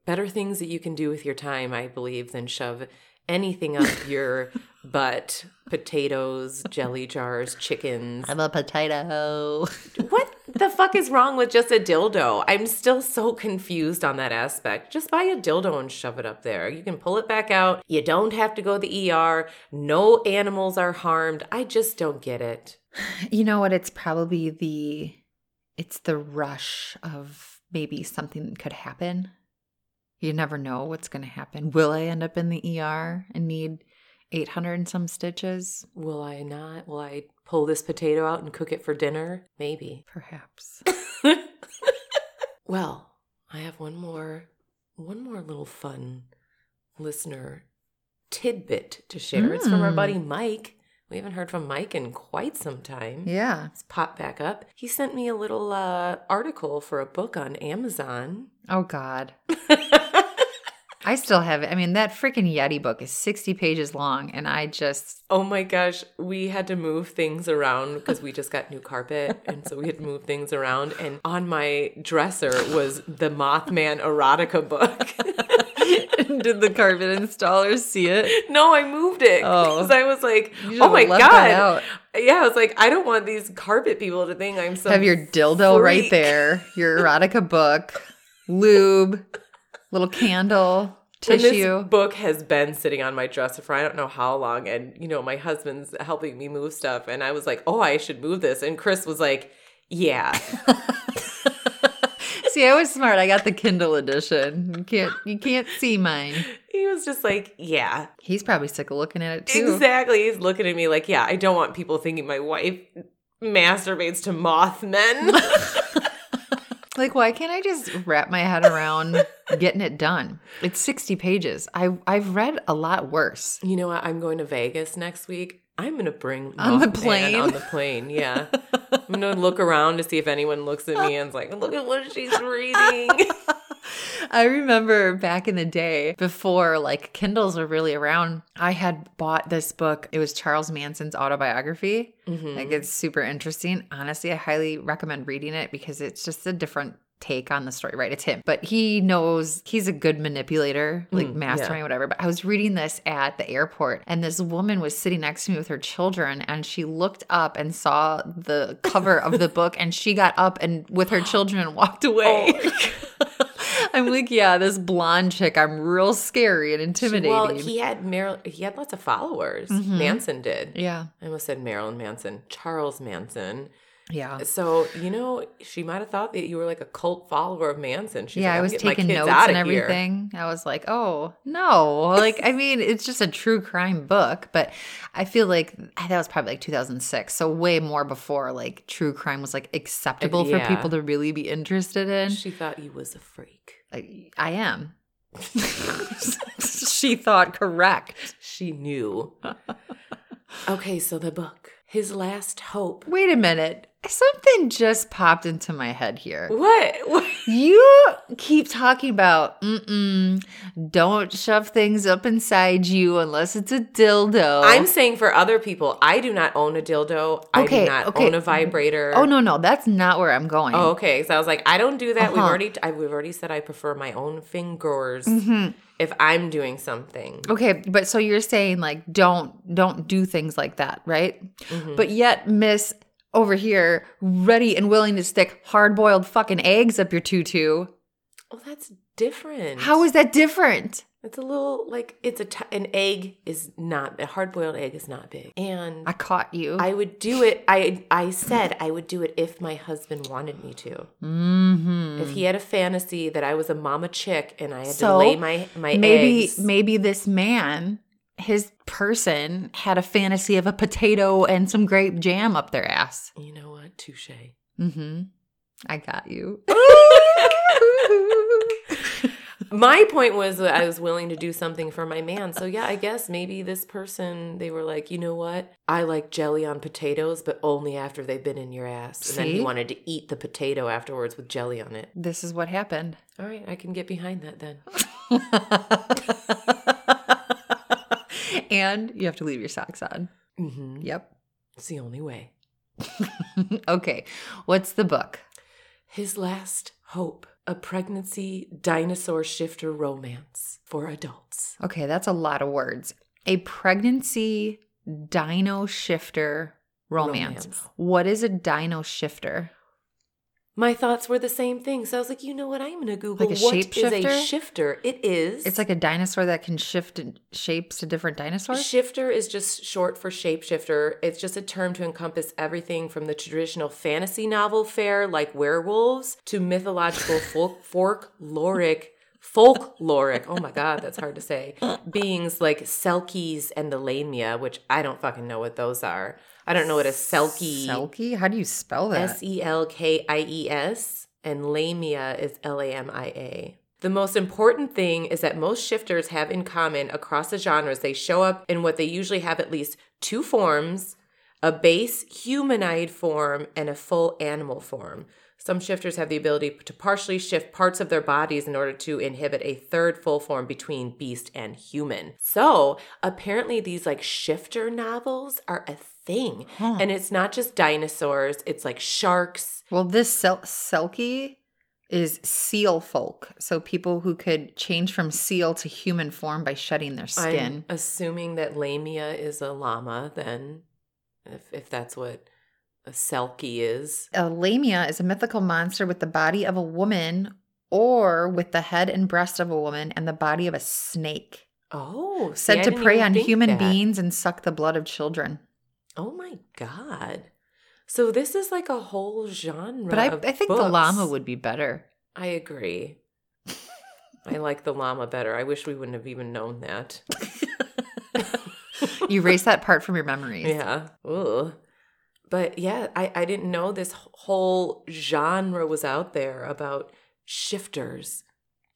better things that you can do with your time, I believe, than shove anything up your butt. Potatoes, jelly jars, chickens. I'm a potato. What the fuck is wrong with just a dildo? I'm still so confused on that aspect. Just buy a dildo and shove it up there. You can pull it back out. You don't have to go to the ER. No animals are harmed. I just don't get it. You know what? It's probably the it's the rush of maybe something could happen. You never know what's going to happen. Will I end up in the ER and need 800 and some stitches? Will I not? Will I pull this potato out and cook it for dinner? Maybe. Perhaps. well, I have one more one more little fun listener tidbit to share. It's from our Mm. buddy Mike. We haven't heard from Mike in quite some time. Yeah. It's popped back up. He sent me a little uh, article for a book on Amazon. Oh God. I still have it. I mean, that freaking Yeti book is 60 pages long, and I just oh my gosh, we had to move things around because we just got new carpet. And so we had to move things around. And on my dresser was the Mothman erotica book. did the carpet installers see it? no, I moved it. Oh. Because I was like, oh my God. Yeah, I was like, I don't want these carpet people to think I'm so. have your dildo right there, your erotica book, lube, little candle, And tissue. this book has been sitting on my dresser for I don't know how long. And, you know, my husband's helping me move stuff. And I was like, oh, I should move this. And Chris was like, yeah. See, I was smart. I got the Kindle edition. You can't you can't see mine. he was just like, yeah. He's probably sick of looking at it too. Exactly. He's looking at me like, yeah, I don't want people thinking my wife masturbates to Mothmen. Like, why can't I just wrap my head around getting it done? It's 60 pages. I, I've read a lot worse. You know what? I'm going to Vegas next week. I'm gonna bring On the plane? On the plane, yeah. I'm gonna look around to see if anyone looks at me and and's like, "Look at what she's reading." I remember back in the day before like Kindles were really around, I had bought this book. It was Charles Manson's autobiography. Like it's super interesting. Honestly, I highly recommend reading it because it's just a different take on the story, right? It's him, but he knows he's a good manipulator, like Mm, mastermind, yeah. whatever. But I was reading this at the airport, and this woman was sitting next to me with her children, and she looked up and saw the cover of the book, and she got up and with her children and walked away. I'm like, yeah, this blonde chick, I'm real scary and intimidating. well, he had Mar- he had lots of followers. Mm-hmm. Manson did. yeah, I almost said Marilyn Manson, Charles Manson. yeah. So you know, she might have thought that you were like a cult follower of Manson. She's yeah, like, I was taking notes and here." everything. I was like, oh, no. Like, I mean, it's just a true crime book, but I feel like that was probably like 2006. So, way more before like true crime was like acceptable for people to really be interested in. She thought you was a freak. I, I am. she thought correct. She knew. okay, so the book, His Last Hope. Wait a minute. Something just popped into my head here. What? what? You keep talking about, mm-mm, don't shove things up inside you unless it's a dildo. I'm saying for other people, I do not own a dildo. I Okay, do not okay. own a vibrator. Oh no, no, that's not where I'm going. Oh, okay. So I was like, I don't do that. We've Uh-huh. already, I, we've already said I prefer my own fingers Mm-hmm. if I'm doing something. Okay, but so you're saying like don't don't do things like that, right? Mm-hmm. But yet Miss over here ready and willing to stick hard-boiled fucking eggs up your tutu. Oh, that's different. How is that different? It's a little like it's a t- an egg is not a hard boiled egg is not big, and I caught you. I would do it. I I said I would do it if my husband wanted me to. mm-hmm. If he had a fantasy that I was a mama chick and I had to lay my my maybe eggs. maybe this man his person had a fantasy of a potato and some grape jam up their ass. you know what? Touche. Mm-hmm. I got you. My point was that I was willing to do something for my man. So yeah, I guess maybe this person they were like, you know what? I like jelly on potatoes, but only after they've been in your ass. And then he wanted to eat the potato afterwards with jelly on it. this is what happened. All right, I can get behind that then. and you have to leave your socks on. Mm-hmm. Yep. It's the only way. okay. What's the book? His last hope: a pregnancy dinosaur shifter romance for adults. Okay, that's a lot of words. A pregnancy dino shifter romance. Romance. What is a dino shifter? My thoughts were the same thing. So I was like, you know what? I'm going to Google Like a what is a shifter. It is. It's like a dinosaur that can shift shapes to different dinosaurs. Shifter is just short for shapeshifter. It's just a term to encompass everything from the traditional fantasy novel fare like werewolves to mythological folk folkloric folkloric. Oh my god, that's hard to say. Beings like Selkies and the Lamia, which I don't fucking know what those are. I don't know what a Selkie Selkie? How do you spell that? S E L K I E S, and Lamia is L A M I A. The most important thing is that most shifters have in common across the genres. They show up in what they usually have at least two forms a base humanoid form and a full animal form. Some shifters have the ability to partially shift parts of their bodies in order to inhibit a third full form between beast and human. So, apparently, these like shifter novels are a thing. And it's not just dinosaurs, it's like sharks. Well, this sel- Selkie is seal folk. So people who could change from seal to human form by shedding their skin. I'm assuming that Lamia is a llama, then, if, if that's what a Selkie is. A lamia is a mythical monster with the body of a woman or with the head and breast of a woman and the body of a snake. Oh, see, Said to didn't prey on human that. beings and suck the blood of children. Oh my god. So this is like a whole genre. But I, I think the llama would be better. I agree. I like the llama better. I wish we wouldn't have even known that. You erase that part from your memories. Yeah. Ugh. But yeah, I, I didn't know this whole genre was out there about shifters,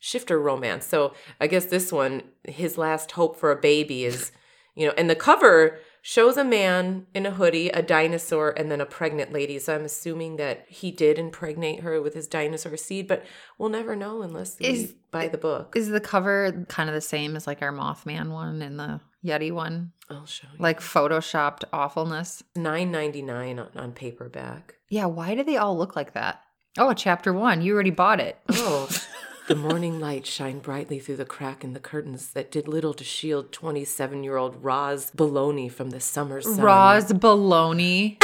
shifter romance. So I guess this one, his last hope for a baby is, you know, and the cover shows a man in a hoodie, a dinosaur, and then a pregnant lady. So I'm assuming that he did impregnate her with his dinosaur seed, but we'll never know unless we Is- buy the book. Is the cover kind of the same as like our Mothman one and the Yeti one? I'll show you. Like photoshopped awfulness? Nine ninety nine on, on paperback. Yeah, why do they all look like that? Oh, chapter one. You already bought it. Oh, the morning light shined brightly through the crack in the curtains that did little to shield 27 year old Roz Baloney from the summer sun. Roz baloney.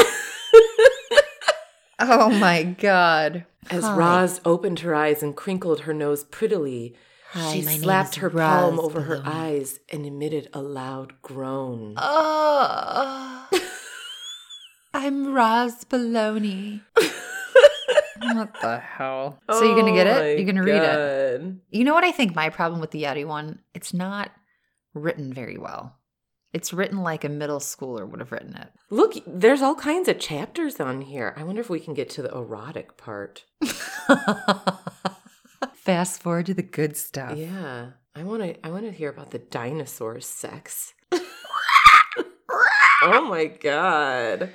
oh my god. As Hi. Roz opened her eyes and crinkled her nose prettily, Hi, she slapped her palm Roz over her eyes and emitted a loud groan. Oh, I'm Roz baloney. what the hell? So you're gonna get Oh it? You're gonna read it? You know what I think my problem with the Yeti one? It's not written very well. It's written like a middle schooler would have written it. Look, there's all kinds of chapters on here. I wonder if we can get to the erotic part. Fast forward to the good stuff. Yeah. I want to I want to hear about the dinosaur sex. oh my god.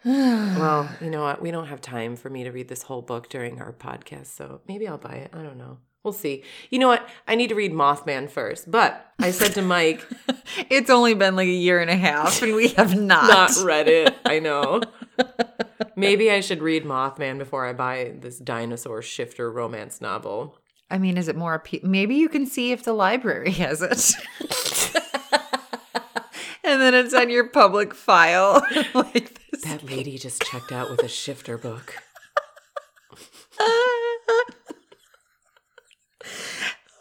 Well, you know what? We don't have time for me to read this whole book during our podcast, so maybe I'll buy it. I don't know. We'll see. You know what? I need to read Mothman first. But I said to Mike, it's only been like a year and a half, and we have not. not read it. I know. Maybe I should read Mothman before I buy this dinosaur shifter romance novel. I mean, is it more? appe- Maybe you can see if the library has it. and then it's on your public file. like. That lady just checked out with a shifter book.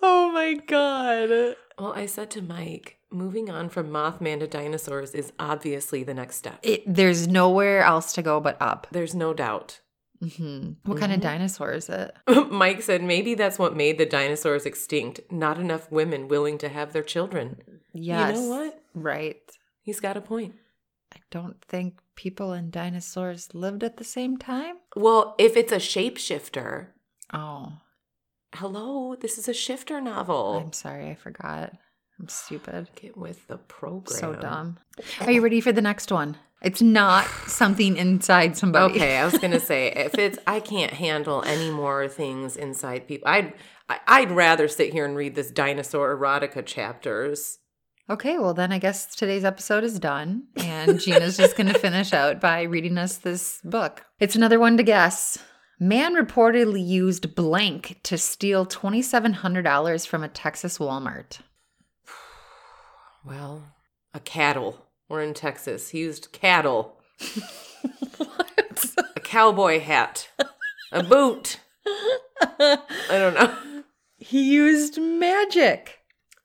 oh my god. Well, I said to Mike, moving on from Mothman to dinosaurs is obviously the next step. It, there's nowhere else to go but up. There's no doubt. hmm What kind of dinosaur is it? Mike said maybe that's what made the dinosaurs extinct. Not enough women willing to have their children. Yes. You know what? Right. He's got a point. I don't think people and dinosaurs lived at the same time. Well, if it's a shapeshifter, Oh, hello, this is a shifter novel. I'm sorry. I forgot. I'm stupid. Get with the program. So dumb. Are you ready for the next one? It's not something inside somebody. Okay, I was gonna say if it's I can't handle any more things inside people. I'd I'd rather sit here and read this dinosaur erotica chapters. Okay, well then I guess today's episode is done, and Gina's just going to finish out by reading us this book. It's another one to guess. Man reportedly used blank to steal twenty seven hundred dollars from a Texas Walmart. Well, a cattle. We're in Texas. He used cattle. what? A cowboy hat. A boot. I don't know. he used magic.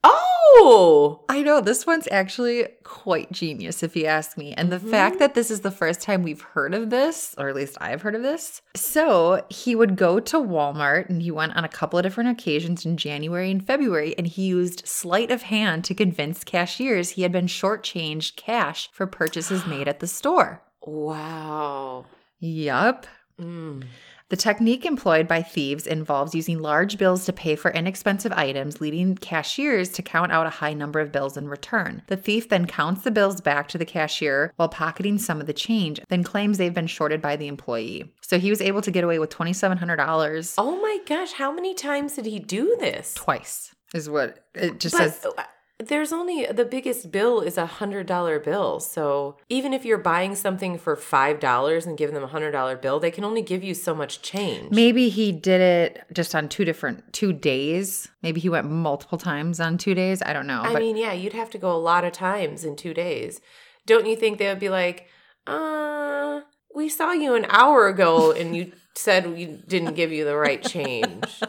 Oh! I know this one's actually quite genius, if you ask me. And the Mm-hmm. fact that this is the first time we've heard of this, or at least I've heard of this. So he would go to Walmart and he went on a couple of different occasions in January and February, and he used sleight of hand to convince cashiers he had been shortchanged cash for purchases made at the store. Wow. Yup. Mm. The technique employed by thieves involves using large bills to pay for inexpensive items, leading cashiers to count out a high number of bills in return. The thief then counts the bills back to the cashier while pocketing some of the change, then claims they've been shorted by the employee. So he was able to get away with $2,700 Oh my gosh, how many times did he do this? twice, is what it just But says. Uh, there's only the biggest bill is a hundred dollar bill. So even if you're buying something for five dollars and giving them a hundred dollar bill, they can only give you so much change. Maybe he did it just on two different two days. Maybe he went multiple times on two days. I don't know. I mean, yeah, you'd have to go a lot of times in two days. Don't you think they would be like, uh, we saw you an hour ago and you said we didn't give you the right change?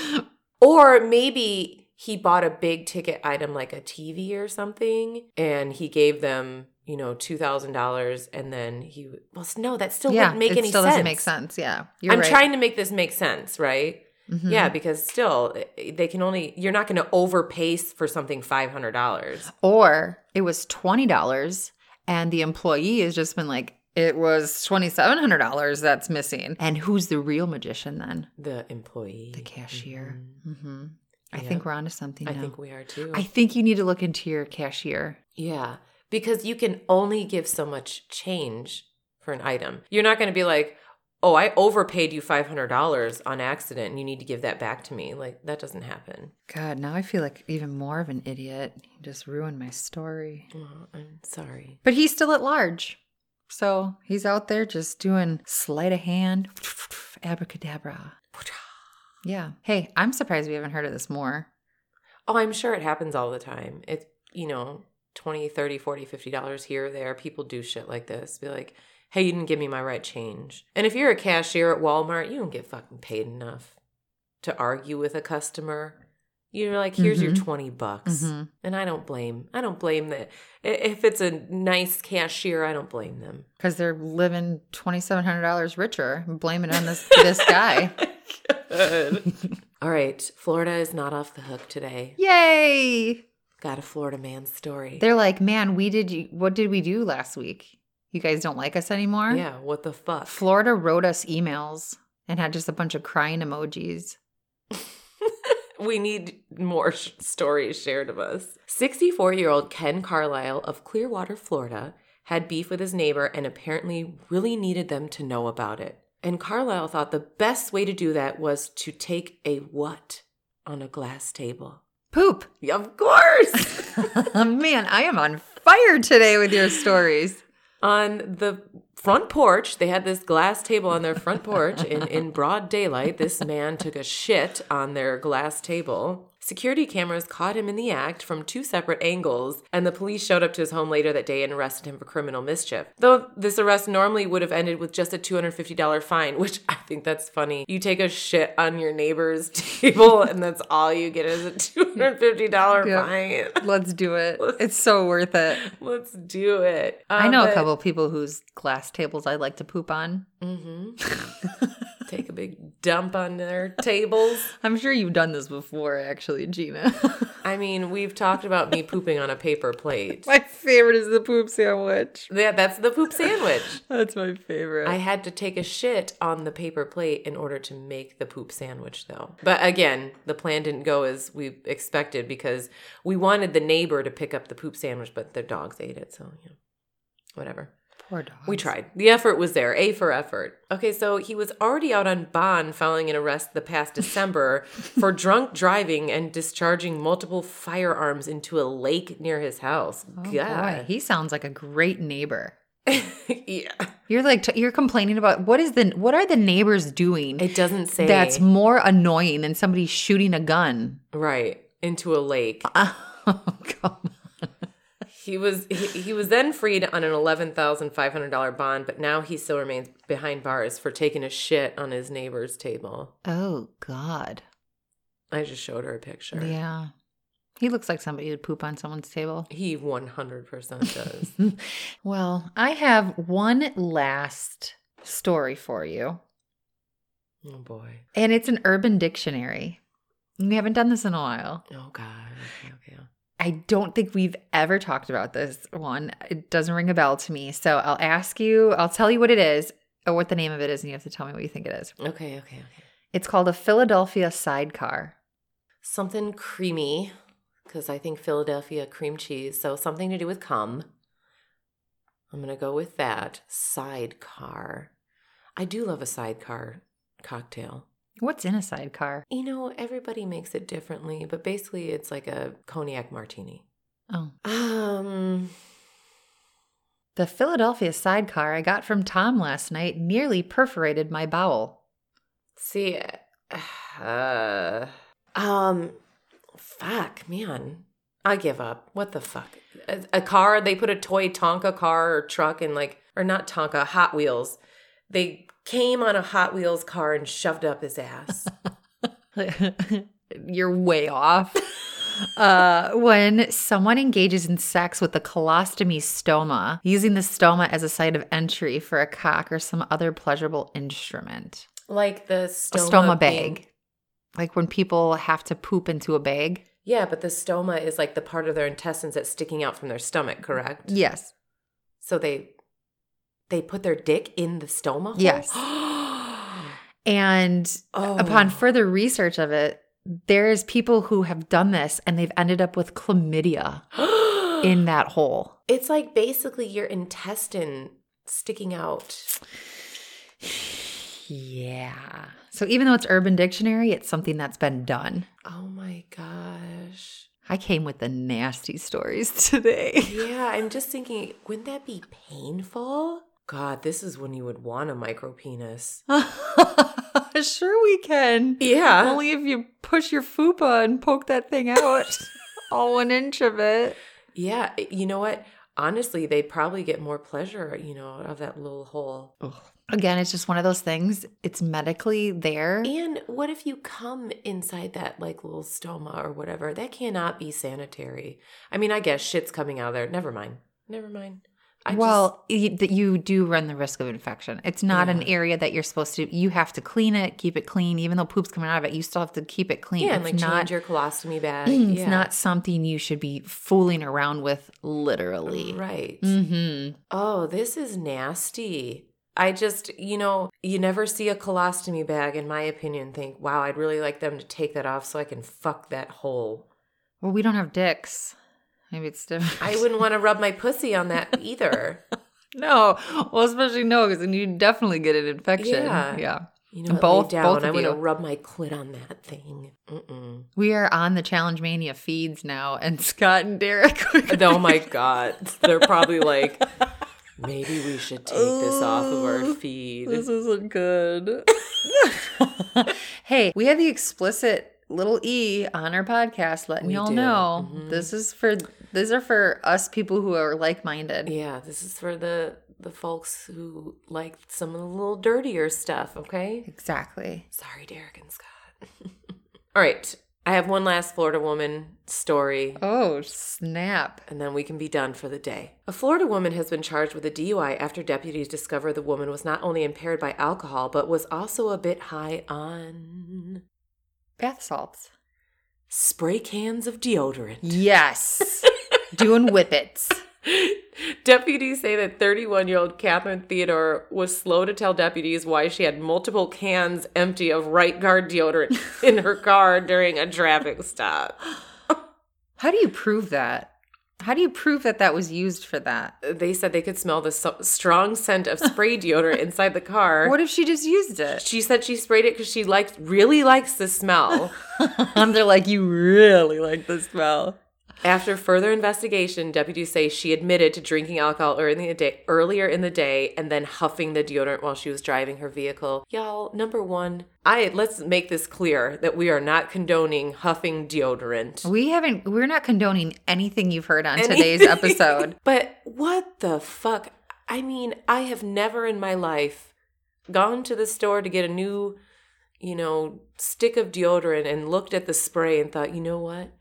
or maybe he bought a big ticket item like a TV or something and he gave them, you know, $2,000 and then he, well, no, that still yeah, wouldn't make any sense. it any still sense. doesn't make sense. Yeah, you're I'm right. trying to make this make sense, right? Mhm. Yeah, because still, they can only, you're not going to overpay for something $500. Or it was $20 and the employee has just been like, it was $2,700 that's missing. And who's the real magician then? The employee. The cashier. Mhm. Mm-hmm. I Yeah. think we're onto something I now. think we are too. I think you need to look into your cashier. Yeah, because you can only give so much change for an item. You're not going to be like, "Oh, I overpaid you $500 on accident and you need to give that back to me." Like that doesn't happen. God, now I feel like even more of an idiot. You just ruined my story. Oh, I'm sorry. But he's still at large. So he's out there just doing sleight of hand, abracadabra. Yeah. Hey, I'm surprised we haven't heard of this more. Oh, I'm sure it happens all the time. It's, you know, 20, 30, 40, 50 dollars here or there. People do shit like this. Be like, "Hey, you didn't give me my right change." And if you're a cashier at Walmart, you don't get fucking paid enough to argue with a customer. You're like, "Here's your Mhm. 20 bucks." Mhm. And I don't blame. I don't blame that. If it's a nice cashier, I don't blame them. Because they're living $2,700 richer. Blaming it on this, this guy. All right, Florida is not off the hook today. Yay! Got a Florida man story. They're like, man, we did, you, what did we do last week? You guys don't like us anymore? yeah, what the fuck? Florida wrote us emails and had just a bunch of crying emojis. we need more sh- stories shared of us. 64 year old Ken Carlisle of Clearwater, Florida, had beef with his neighbor and apparently really needed them to know about it. And Carlyle thought the best way to do that was to take a what on a glass table. Poop. Of course! Man, I am on fire today with your stories. on the front porch, they had this glass table on their front porch in, in broad daylight. This man took a shit on their glass table. Security cameras caught him in the act from two separate angles, and the police showed up to his home later that day and arrested him for criminal mischief. Though this arrest normally would have ended with just a $250 fine, which I think that's funny. You take a shit on your neighbor's table, and that's all you get is a $250 Yeah. fine. Let's do it. It's so worth it. Let's do it. I Um, know a couple people whose glass tables I like to poop on. Mm-hmm. Take a big dump on their tables. I'm sure you've done this before, actually, Gina. I mean, we've talked about me pooping on a paper plate. my favorite is the poop sandwich. Yeah, that's the poop sandwich. That's my favorite. I had to take a shit on the paper plate in order to make the poop sandwich, though. But again, the plan didn't go as we expected because we wanted the neighbor to pick up the poop sandwich, but their dogs ate it. So, you know, whatever. Poor dog. We tried. The effort was there. A for effort. Okay, so he was already out on bond following an arrest the past December for drunk driving and discharging multiple firearms into a lake near his house. Oh, boy. He sounds like a great neighbor. yeah. You're like t- you're complaining about what is the what are the neighbors doing It doesn't say that's more annoying than somebody shooting a gun? right into a lake. Oh, come on. He was he, he was then freed on an eleven thousand five hundred dollar bond, but now he still remains behind bars for taking a shit on his neighbor's table. Oh God. I just showed her a picture. Yeah. He looks like somebody who'd poop on someone's table. He one hundred percent does. Well, I have one last story for you, oh boy. and it's an urban dictionary. We haven't done this in a while. Oh god. Okay, okay. I don't think we've ever talked about this one. It doesn't ring a bell to me. So I'll ask you, I'll tell you what it is or what the name of it is, and you have to tell me what you think it is. Okay, okay, okay. It's called a Philadelphia sidecar. Something creamy, because I think Philadelphia cream cheese. So something to do with cum. I'm gonna go with that. Sidecar. I do love a sidecar cocktail. What's in a sidecar? You know, everybody makes it differently, but basically it's like a cognac martini. Oh. Um The Philadelphia sidecar I got from Tom last night nearly perforated my bowel. see uh um fuck, man. I give up. What the fuck? A, a car, they put a toy Tonka car or truck in like or not Tonka, Hot Wheels. They came on a Hot Wheels car and shoved up his ass. You're way off. Uh, when someone engages in sex with a colostomy stoma, using the stoma as a site of entry for a cock or some other pleasurable instrument. like the stoma, stoma being- bag. Like when people have to poop into a bag. Yeah, but the stoma is like the part of their intestines that's sticking out from their stomach, correct? Yes. So they They put their dick in the stoma hole? Yes. And Oh. upon further research of it, there's people who have done this and they've ended up with chlamydia in that hole. It's like basically your intestine sticking out. Yeah. So even though it's Urban Dictionary, it's something that's been done. Oh my gosh. I came with the nasty stories today. Yeah, I'm just thinking, wouldn't that be painful? God, this is when you would want a micro penis. sure we can. Yeah. Only if you push your fupa and poke that thing out. All one inch of it. Yeah, you know what? Honestly, they probably get more pleasure, you know, out of that little hole. Again, it's just one of those things. It's medically there. And what if you come inside that like little stoma or whatever? That cannot be sanitary. I mean, I guess shit's coming out of there. Never mind. Never mind. I well, that you do run the risk of infection. It's not an area that you're supposed to. You have to clean it, keep it clean. Even though poop's coming out of it, you still have to keep it clean. yeah, and like not. change your colostomy bag. it's yeah. not something you should be fooling around with. Literally. right. Mm-hmm. Oh, this is nasty. I just, you know, you never see a colostomy bag, in my opinion, think, wow, I'd really like them to take that off so I can fuck that hole. Well, we don't have dicks. Maybe it's different. I wouldn't want to rub my pussy on that either. no. Well, especially no, because then you definitely get an infection. Yeah. yeah. You know, Both- both, down. both I want to rub my clit on that thing. Mm-mm. We are on the Challenge Mania feeds now, and Scott and Derek. Oh my god, they're probably like, maybe we should take this off of our feed. This isn't good. hey, we have the explicit little e on our podcast, letting y'all do. know Mhm. this is for these are for us people who are like minded. Yeah, this is for the the folks who like some of the little dirtier stuff. Okay. Exactly. Sorry, Derek and Scott. All right. I have one last Florida woman story, Oh snap! and then we can be done for the day. A Florida woman has been charged with a DUI after deputies discovered the woman was not only impaired by alcohol, but was also a bit high on Bath salts. spray cans of deodorant. Yes. Doing whippets. Deputies say that 31 year old Catherine Theodore was slow to tell deputies why she had multiple cans empty of right guard deodorant in her car during a traffic stop. How do you prove that? How do you prove that that was used for that? They said they could smell the so- strong scent of spray deodorant inside the car. What if she just used it? She said she sprayed it because she liked really likes the smell. And they're like, you really like the smell. After further investigation, deputies say she admitted to drinking alcohol earlier in the day, earlier in the day and then huffing the deodorant while she was driving her vehicle. Y'all, number one, I let's make this clear that we are not condoning huffing deodorant. We haven't. We're not condoning anything you've heard on Anything. today's episode. But what the fuck? I mean, I have never in my life gone to the store to get a new, you know, stick of deodorant and looked at the spray and thought, you know what?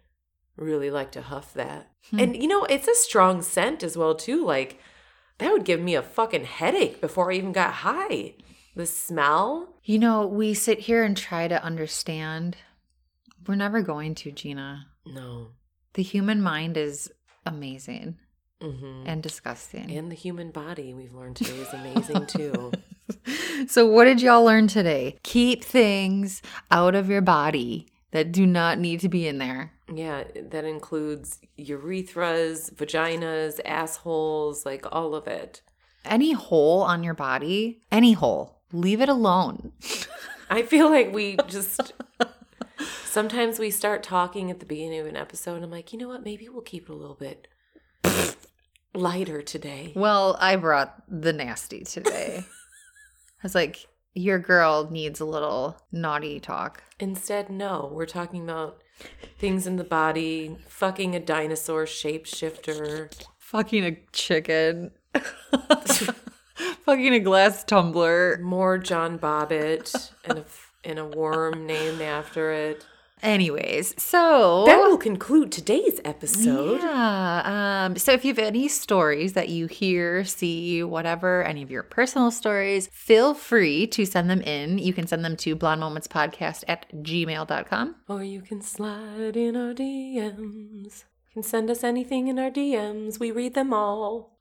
Really like to huff that. And you know, it's a strong scent as well too. Like that would give me a fucking headache before I even got high. The smell. You know, we sit here and try to understand. We're never going to, Gina. No. The human mind is amazing hmm and disgusting. And the human body, we've learned today, is amazing too. so, what did y'all learn today? Keep things out of your body that do not need to be in there. Yeah, that includes urethras, vaginas, assholes, like all of it. Any hole on your body, any hole, leave it alone. I feel like we just sometimes we start talking at the beginning of an episode and I'm like, you know what, maybe we'll keep it a little bit lighter today. Well, I brought the nasty today. I was like, your girl needs a little naughty talk. Instead, no, we're talking about things in the body, fucking a dinosaur shapeshifter. Fucking a chicken. Fucking a glass tumbler. More John Bobbitt and a and a worm named after it. Anyways, so That will conclude today's episode. Yeah. Um, so if you have any stories that you hear, see, whatever, any of your personal stories, feel free to send them in. You can send them to blondemomentspodcast at gmail.com. Or you can slide in our DMs. You can send us anything in our DMs. We read them all.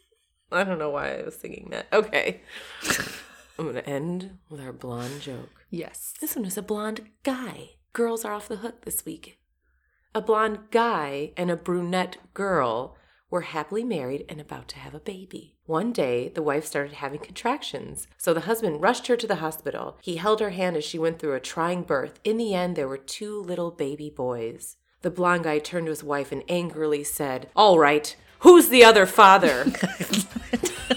I don't know why I was singing that. Okay. I'm going to end with our blonde joke. Yes. This one is a blonde guy. Girls are off the hook this week. A blonde guy and a brunette girl were happily married and about to have a baby. One day, the wife started having contractions, so the husband rushed her to the hospital. He held her hand as she went through a trying birth. In the end, there were two little baby boys. The blonde guy turned to his wife and angrily said, All right, who's the other father?